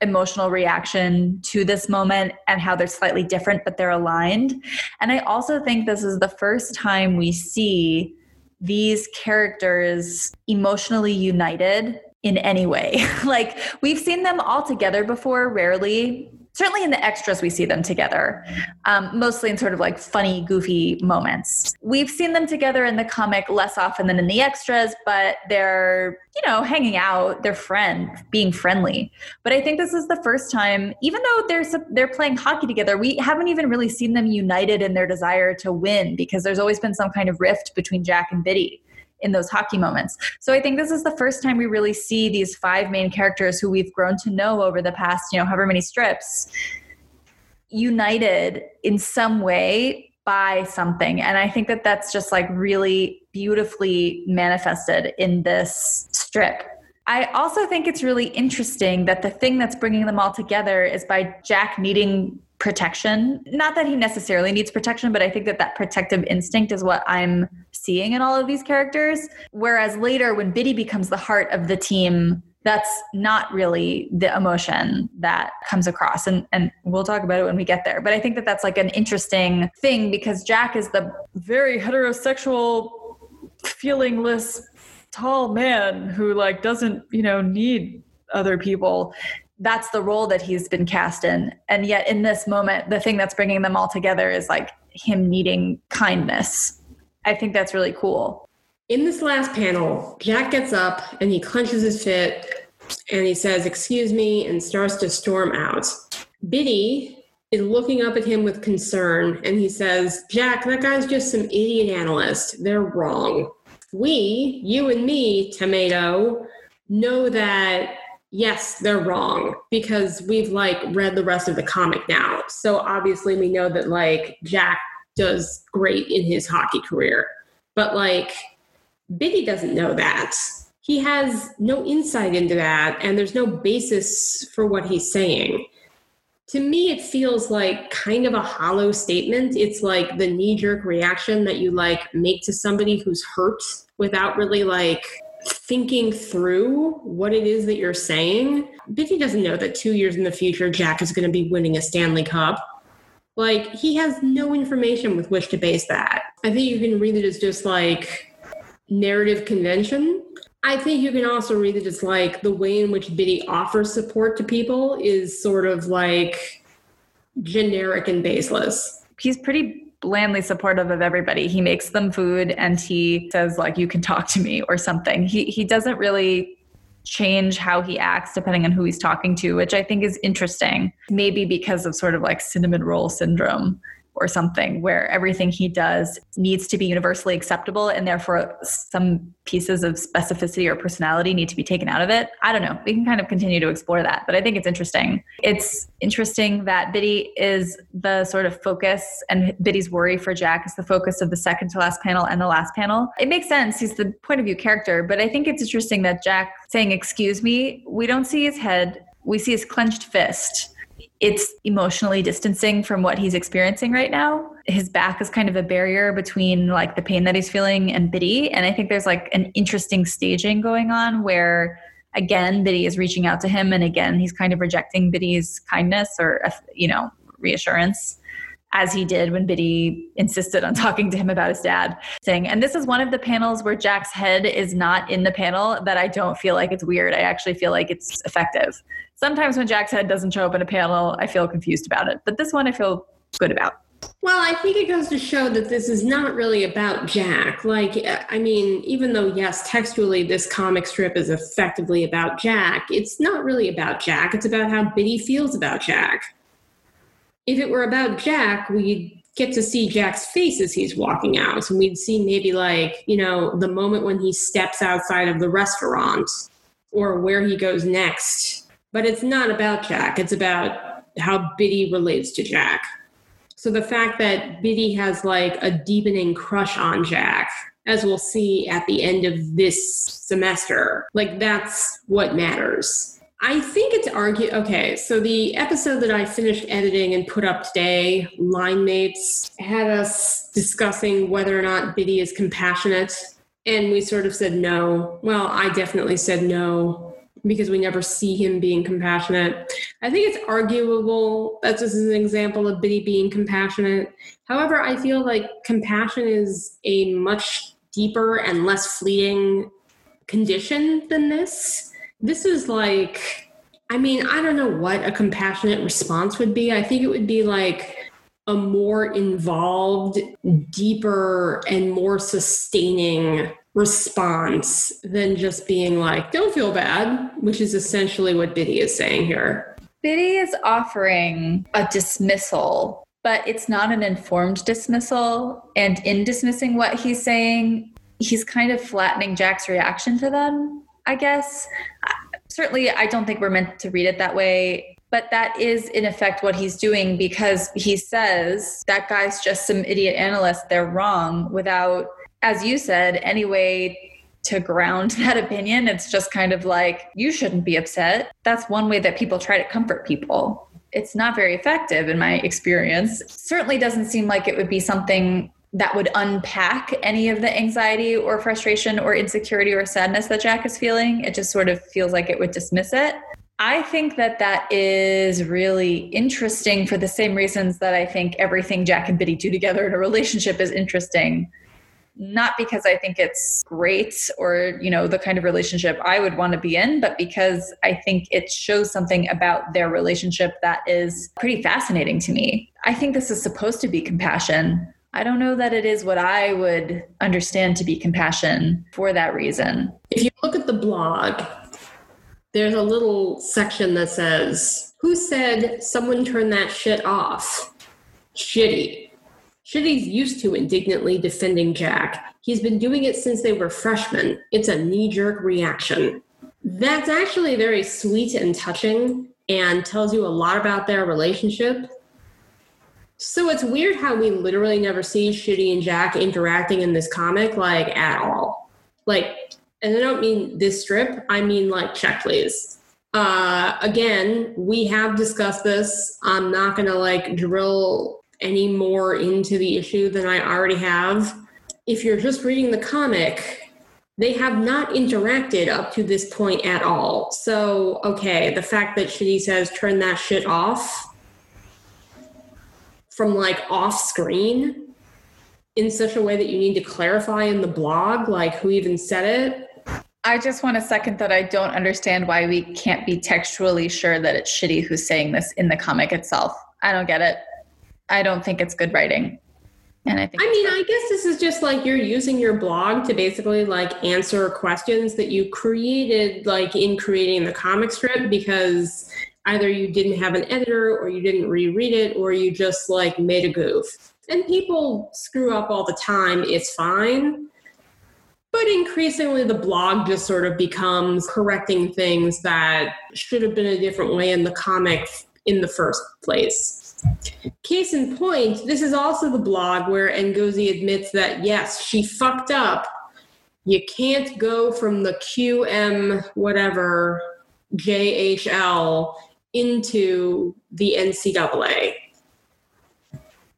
emotional reaction to this moment and how they're slightly different, but they're aligned. And I also think this is the first time we see these characters emotionally united in any way. like we've seen them all together before, rarely. Certainly in the extras we see them together um, mostly in sort of like funny goofy moments. We've seen them together in the comic less often than in the extras but they're you know hanging out they're friend being friendly. But i think this is the first time even though they're they're playing hockey together we haven't even really seen them united in their desire to win because there's always been some kind of rift between jack and bitty in those hockey moments. So I think this is the first time we really see these five main characters who we've grown to know over the past, you know, however many strips united in some way by something. And I think that that's just like really beautifully manifested in this strip. I also think it's really interesting that the thing that's bringing them all together is by Jack needing protection. Not that he necessarily needs protection, but I think that that protective instinct is what I'm seeing in all of these characters. Whereas later, when Bitty becomes the heart of the team, that's not really the emotion that comes across and and we'll talk about it when we get there but i think that that's like an interesting thing because jack is the very heterosexual feelingless tall man who like doesn't you know need other people that's the role that he's been cast in. And yet, in this moment, the thing that's bringing them all together is like him needing kindness. I think that's really cool. In this last panel, Jack gets up and he clenches his fist and he says, Excuse me, and starts to storm out. Bitty is looking up at him with concern and he says, Jack, that guy's just some idiot analyst. They're wrong. We, you and me, Tomato, know that yes, they're wrong because we've like read the rest of the comic now. So obviously we know that like Jack does great in his hockey career. But like Bitty doesn't know that. He has no insight into that and there's no basis for what he's saying. To me, it feels like kind of a hollow statement. It's like the knee jerk reaction that you like make to somebody who's hurt without really like thinking through what it is that you're saying. Bitty doesn't know that two years in the future, Jack is going to be winning a Stanley Cup. Like, he has no information with which to base that. I think you can read it as just like narrative convention. I think you can also read it as like the way in which Bitty offers support to people is sort of like generic and baseless. He's pretty blandly supportive of everybody. He makes them food and he says like you can talk to me or something. He he doesn't really change how he acts depending on who he's talking to, which I think is interesting. Maybe because of sort of like cinnamon roll syndrome or something where everything he does needs to be universally acceptable and therefore some pieces of specificity or personality need to be taken out of it. I don't know. We can kind of continue to explore that, but I think it's interesting. It's interesting that Bitty is the sort of focus and Bitty's worry for Jack is the focus of the second to last panel and the last panel. It makes sense. He's the point of view character, but I think it's interesting that Jack saying, Excuse me, we don't see his head, we see his clenched fist it's emotionally distancing from what he's experiencing right now. His back is kind of a barrier between like the pain that he's feeling and Bitty. And I think there's like an interesting staging going on where again Bitty is reaching out to him and again he's kind of rejecting Bitty's kindness or you know reassurance as he did when Bitty insisted on talking to him about his dad saying and this is one of the panels where Jack's head is not in the panel that I don't feel like it's weird I actually feel like it's effective sometimes when Jack's head doesn't show up in a panel, I feel confused about it. But this one I feel good about. Well, I think it goes to show that this is not really about Jack. Like, I mean, even though, yes, textually this comic strip is effectively about Jack, it's not really about Jack. It's about how Bitty feels about Jack. If it were about Jack, we'd get to see Jack's face as he's walking out. And we'd see maybe, like, you know, the moment when he steps outside of the restaurant or where he goes next but it's not about Jack. It's about how Bitty relates to Jack. So the fact that Bitty has like a deepening crush on Jack, as we'll see at the end of this semester, like that's what matters. I think it's argue. Okay, so the episode that I finished editing and put up today, Line Mates, had us discussing whether or not Bitty is compassionate. And we sort of said no. Well, I definitely said no because we never see him being compassionate. I think it's arguable that this is an example of Bitty being compassionate. However, I feel like compassion is a much deeper and less fleeting condition than this. This is like, I mean, I don't know what a compassionate response would be. I think it would be like a more involved, deeper, and more sustaining response than just being like, don't feel bad, which is essentially what Bitty is saying here. Bitty is offering a dismissal, but it's not an informed dismissal. And in dismissing what he's saying, he's kind of flattening Jack's reaction to them, I guess. Certainly, I don't think we're meant to read it that way. But that is, in effect, what he's doing because he says that guy's just some idiot analyst. They're wrong without, as you said, any way to ground that opinion. It's just kind of like, you shouldn't be upset. That's one way that people try to comfort people. It's not very effective in my experience. Certainly doesn't seem like it would be something that would unpack any of the anxiety or frustration or insecurity or sadness that Jack is feeling. It just sort of feels like it would dismiss it. I think that that is really interesting for the same reasons that I think everything Jack and Bitty do together in a relationship is interesting not because I think it's great or, you know, the kind of relationship I would want to be in, but because I think it shows something about their relationship that is pretty fascinating to me. I think this is supposed to be compassion. I don't know that it is what I would understand to be compassion for that reason. If you look at the blog, there's a little section that says, Who said someone turned that shit off? Shitty. Shitty's used to indignantly defending Jack. He's been doing it since they were freshmen. It's a knee jerk reaction. That's actually very sweet and touching and tells you a lot about their relationship. So it's weird how we literally never see Shitty and Jack interacting in this comic, like at all. Like, and I don't mean this strip, I mean like check please. Uh, again, we have discussed this. I'm not gonna like drill any more into the issue than I already have. If you're just reading the comic, they have not interacted up to this point at all. So, okay, the fact that Shitty says turn that shit off from like off screen in such a way that you need to clarify in the blog, like who even said it. I just want to second that I don't understand why we can't be textually sure that it's Shitty who's saying this in the comic itself. I don't get it. I don't think it's good writing. And I think I mean, I guess this is just like you're using your blog to basically like answer questions that you created like in creating the comic strip because either you didn't have an editor or you didn't reread it or you just like made a goof. And people screw up all the time, it's fine. But increasingly, the blog just sort of becomes correcting things that should have been a different way in the comic in the first place. Case in point, this is also the blog where Ngozi admits that yes, she fucked up. You can't go from the QM whatever JHL into the NCAA.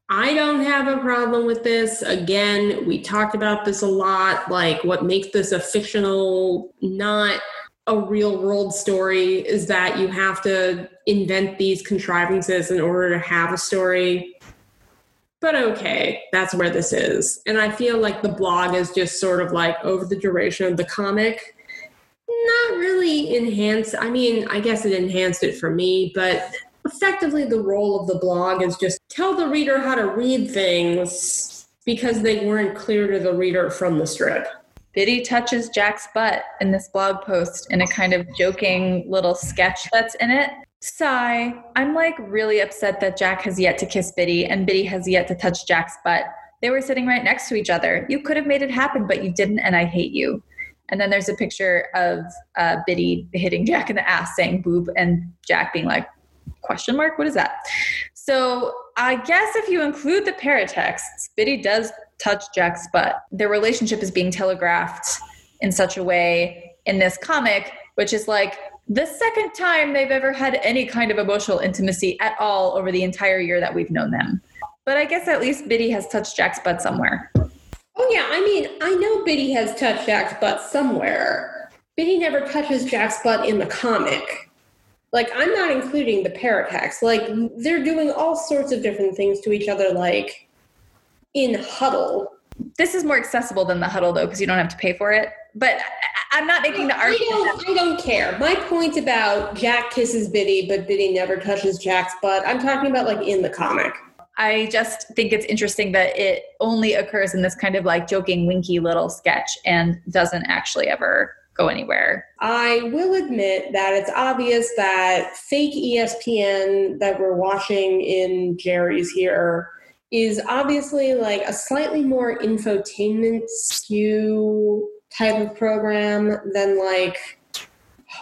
I don't have a problem with this. Again, we talked about this a lot. Like, what makes this a fictional, not a real world story is that you have to invent these contrivances in order to have a story. But okay, that's where this is. And I feel like the blog is just sort of like over the duration of the comic, not really enhanced. I mean, I guess it enhanced it for me, but effectively the role of the blog is just tell the reader how to read things because they weren't clear to the reader from the strip. Bitty touches Jack's butt in this blog post in a kind of joking little sketch that's in it. Sigh. I'm like really upset that Jack has yet to kiss Bitty and Bitty has yet to touch Jack's butt. They were sitting right next to each other. You could have made it happen, but you didn't, and I hate you. And then there's a picture of uh, Bitty hitting Jack in the ass saying boob, and Jack being like, question mark? What is that? So I guess if you include the paratexts, Bitty does touch Jack's butt. Their relationship is being telegraphed in such a way in this comic, which is like the second time they've ever had any kind of emotional intimacy at all over the entire year that we've known them. But I guess at least Bitty has touched Jack's butt somewhere. Oh, yeah. I mean, I know Bitty has touched Jack's butt somewhere. Bitty never touches Jack's butt in the comic like i'm not including the paratext like they're doing all sorts of different things to each other like in huddle this is more accessible than the huddle though because you don't have to pay for it but I'm not making the argument. I don't, I don't care. My point about Jack kisses Bitty, but Bitty never touches Jack's butt. I'm talking about like in the comic. I just think it's interesting that it only occurs in this kind of like joking, winky little sketch and doesn't actually ever go anywhere. I will admit that it's obvious that fake ESPN that we're watching in Jerry's here is obviously like a slightly more infotainment skew type of program than like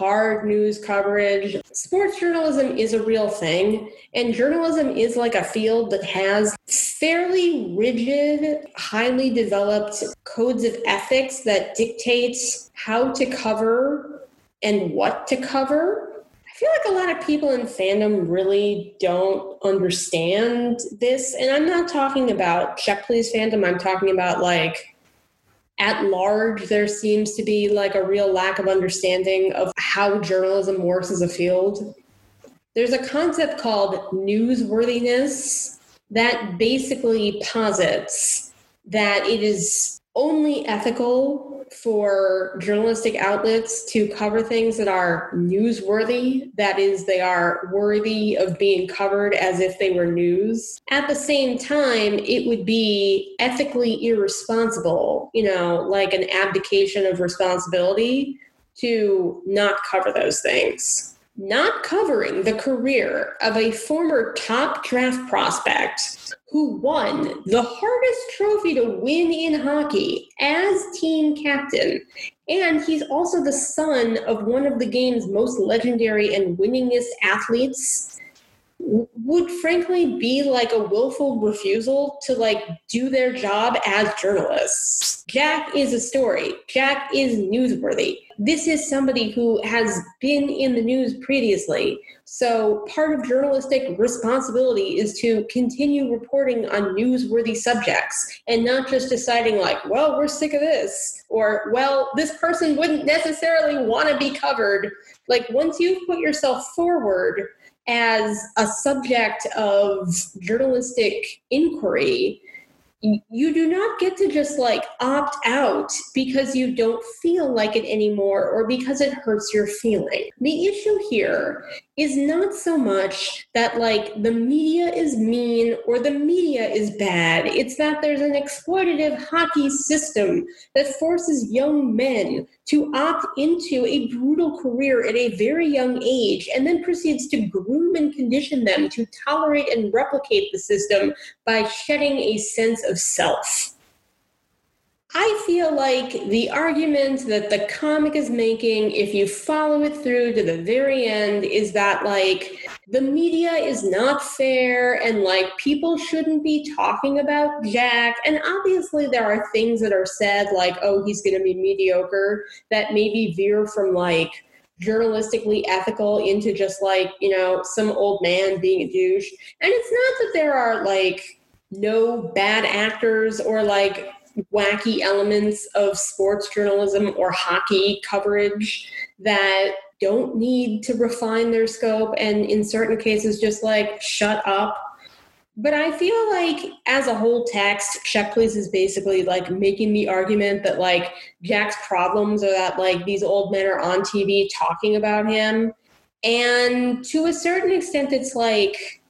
hard news coverage. Sports journalism is a real thing, and journalism is like a field that has fairly rigid, highly developed codes of ethics that dictate how to cover and what to cover. I feel like a lot of people in fandom really don't understand this. And I'm not talking about Check Please fandom, I'm talking about like at large, there seems to be like a real lack of understanding of how journalism works as a field. There's a concept called newsworthiness that basically posits that it is only ethical for journalistic outlets to cover things that are newsworthy. That is, they are worthy of being covered as if they were news. At the same time, it would be ethically irresponsible, you know, like an abdication of responsibility to not cover those things. Not covering the career of a former top draft prospect who won the hardest trophy to win in hockey as team captain. And he's also the son of one of the game's most legendary and winningest athletes would frankly be like a willful refusal to like do their job as journalists. Jack is a story. Jack is newsworthy. This is somebody who has been in the news previously. So part of journalistic responsibility is to continue reporting on newsworthy subjects and not just deciding like, well, we're sick of this or well, this person wouldn't necessarily want to be covered. Like once you've put yourself forward as a subject of journalistic inquiry, you do not get to just like opt out because you don't feel like it anymore or because it hurts your feeling. The issue here is not so much that like the media is mean or the media is bad. It's that there's an exploitative hockey system that forces young men to opt into a brutal career at a very young age and then proceeds to groom and condition them to tolerate and replicate the system by shedding a sense of self. I feel like the argument that the comic is making, if you follow it through to the very end, is that like the media is not fair and like people shouldn't be talking about Jack. And obviously, there are things that are said like, oh, he's going to be mediocre that maybe veer from like journalistically ethical into just like, you know, some old man being a douche. And it's not that there are like no bad actors or like wacky elements of sports journalism or hockey coverage that don't need to refine their scope and in certain cases just like shut up. But i feel like as a whole text check please is basically like making the argument that like jack's problems are that like these old men are on tv talking about him. And to a certain extent it's like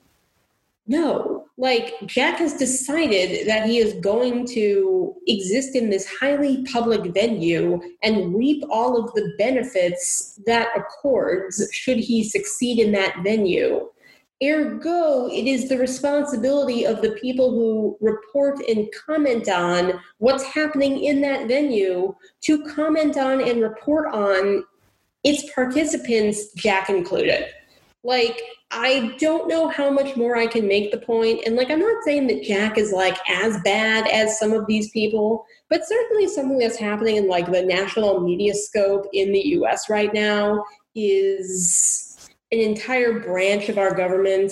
no like Jack has decided that he is going to exist in this highly public venue and reap all of the benefits that accords should he succeed in that venue. Ergo, it is the responsibility of the people who report and comment on what's happening in that venue to comment on and report on its participants, Jack included. Like, I don't know how much more I can make the point. And like, I'm not saying that Jack is like as bad as some of these people, but certainly something that's happening in like the national media scope in the US right now is an entire branch of our government,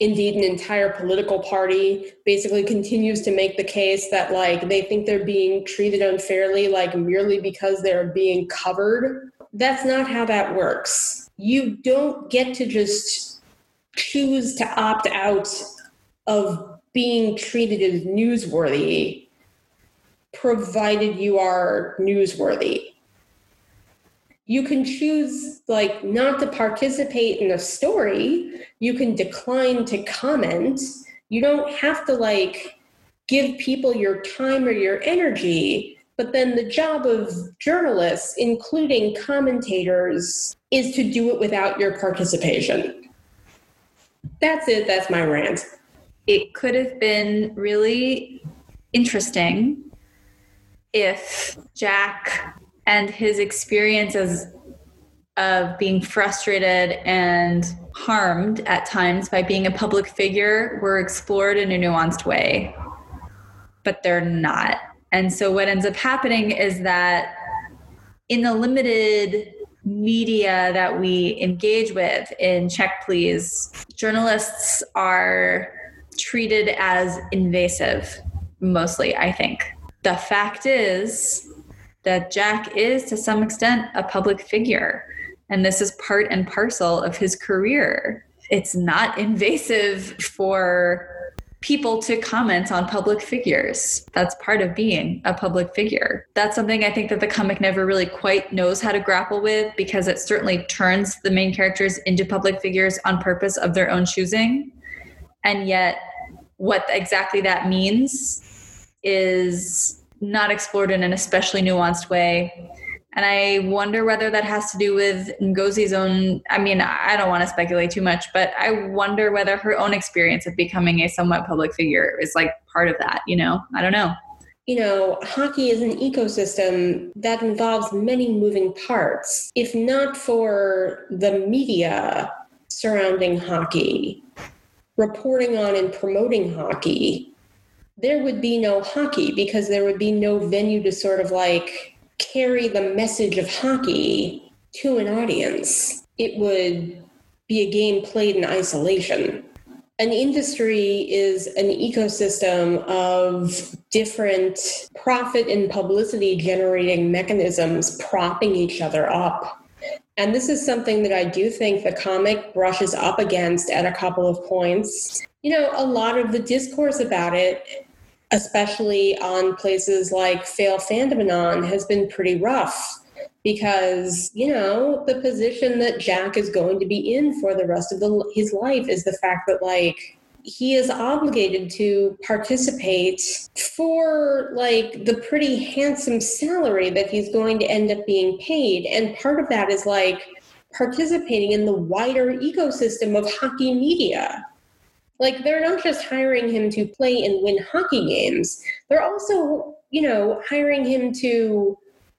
indeed, an entire political party, basically continues to make the case that like they think they're being treated unfairly, like merely because they're being covered. That's not how that works you don't get to just choose to opt out of being treated as newsworthy provided you are newsworthy. You can choose like not to participate in a story. You can decline to comment. You don't have to like give people your time or your energy but then the job of journalists including commentators is to do it without your participation. That's it. That's my rant. It could have been really interesting if Jack and his experiences of being frustrated and harmed at times by being a public figure were explored in a nuanced way, but they're not. And so, what ends up happening is that in the limited media that we engage with in Check Please, journalists are treated as invasive, mostly, I think. The fact is that Jack is, to some extent, a public figure, and this is part and parcel of his career. It's not invasive for people to comment on public figures. That's part of being a public figure. That's something I think that the comic never really quite knows how to grapple with because it certainly turns the main characters into public figures on purpose of their own choosing. And yet, what exactly that means is not explored in an especially nuanced way. And I wonder whether that has to do with Ngozi's own. I mean, I don't want to speculate too much, but I wonder whether her own experience of becoming a somewhat public figure is like part of that, you know? I don't know. You know, hockey is an ecosystem that involves many moving parts. If not for the media surrounding hockey, reporting on and promoting hockey, there would be no hockey because there would be no venue to sort of like carry the message of hockey to an audience. It would be a game played in isolation. An industry is an ecosystem of different profit and publicity generating mechanisms propping each other up. And this is something that I do think the comic brushes up against at a couple of points. You know, a lot of the discourse about it especially on places like Fail Fandomanon, has been pretty rough because you know the position that Jack is going to be in for the rest of the, his life is the fact that like he is obligated to participate for like the pretty handsome salary that he's going to end up being paid. And part of that is like participating in the wider ecosystem of hockey media like they're not just hiring him to play and win hockey games. They're also, you know, hiring him to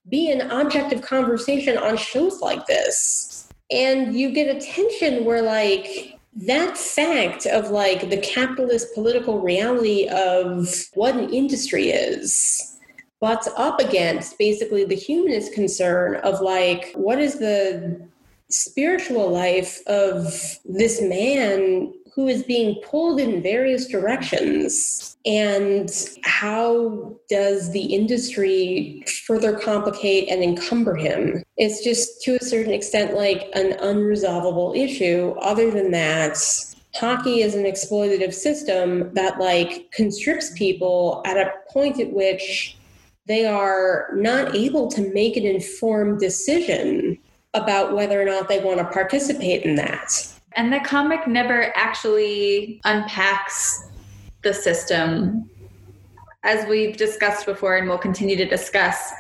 be an object of conversation on shows like this. And you get a tension where like that fact of like the capitalist political reality of what an industry is butts up against basically the humanist concern of like what is the spiritual life of this man who is being pulled in various directions and how does the industry further complicate and encumber him? It's just to a certain extent like an unresolvable issue. Other than that hockey is an exploitative system that like constricts people at a point at which they are not able to make an informed decision about whether or not they want to participate in that and the comic never actually unpacks the system. As we've discussed before and we'll continue to discuss,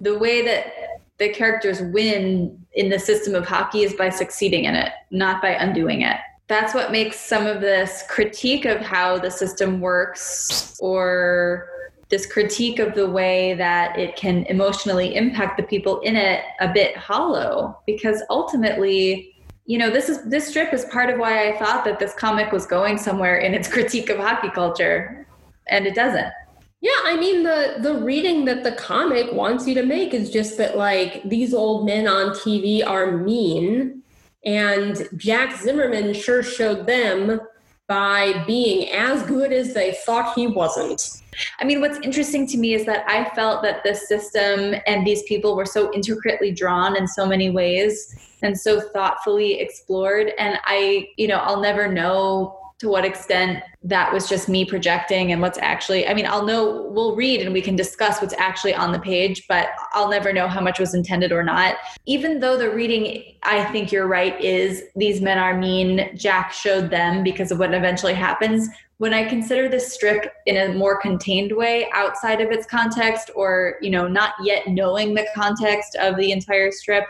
the way that the characters win in the system of hockey is by succeeding in it, not by undoing it. That's what makes some of this critique of how the system works or this critique of the way that it can emotionally impact the people in it a bit hollow because ultimately you know this is this strip is part of why i thought that this comic was going somewhere in its critique of hockey culture and it doesn't. Yeah i mean the the reading that the comic wants you to make is just that like these old men on tv are mean and jack zimmermann sure showed them by being as good as they thought he wasn't I mean, what's interesting to me is that I felt that this system and these people were so intricately drawn in so many ways and so thoughtfully explored. And I, you know, I'll never know to what extent that was just me projecting and what's actually i mean i'll know we'll read and we can discuss what's actually on the page but i'll never know how much was intended or not. Even though the reading i think you're right is these men are mean jack showed them because of what eventually happens. When i consider this strip in a more contained way outside of its context or you know not yet knowing the context of the entire strip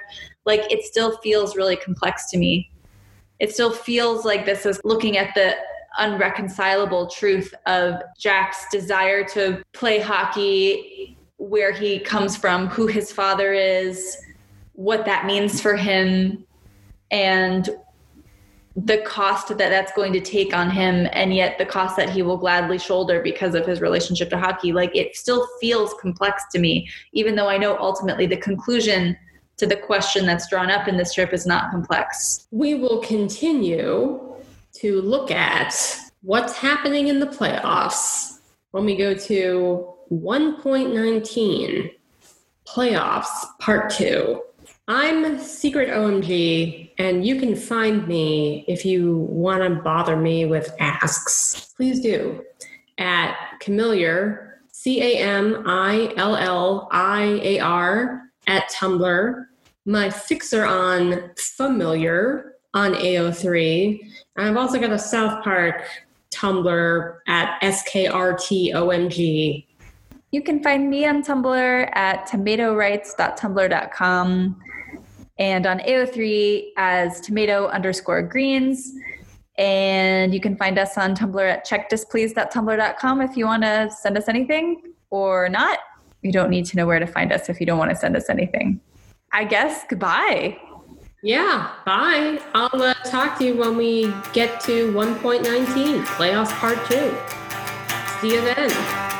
like it still feels really complex to me it still feels like this is looking at the unreconcilable truth of Jack's desire to play hockey, where he comes from, who his father is, what that means for him, and the cost that that's going to take on him, and yet the cost that he will gladly shoulder because of his relationship to hockey. Like it still feels complex to me, even though I know ultimately the conclusion to the question that's drawn up in the strip is not complex. We will continue to look at what's happening in the playoffs when we go to 1.19 playoffs part two. I'm Secret OMG, and you can find me if you want to bother me with asks. Please do at Camilliar, C A M I L L I A R, at Tumblr my fixer on Familiar on AO3. And I've also got a South Park Tumblr at SKRTOMG. You can find me on Tumblr at tomatorights.tumblr.com and on AO3 as tomato underscore greens. And you can find us on Tumblr at checkdisplease.tumblr.com if you want to send us anything or not. You don't need to know where to find us if you don't want to send us anything. I guess goodbye. Yeah, bye. I'll uh, talk to you when we get to 1.19, playoffs part two. See you then.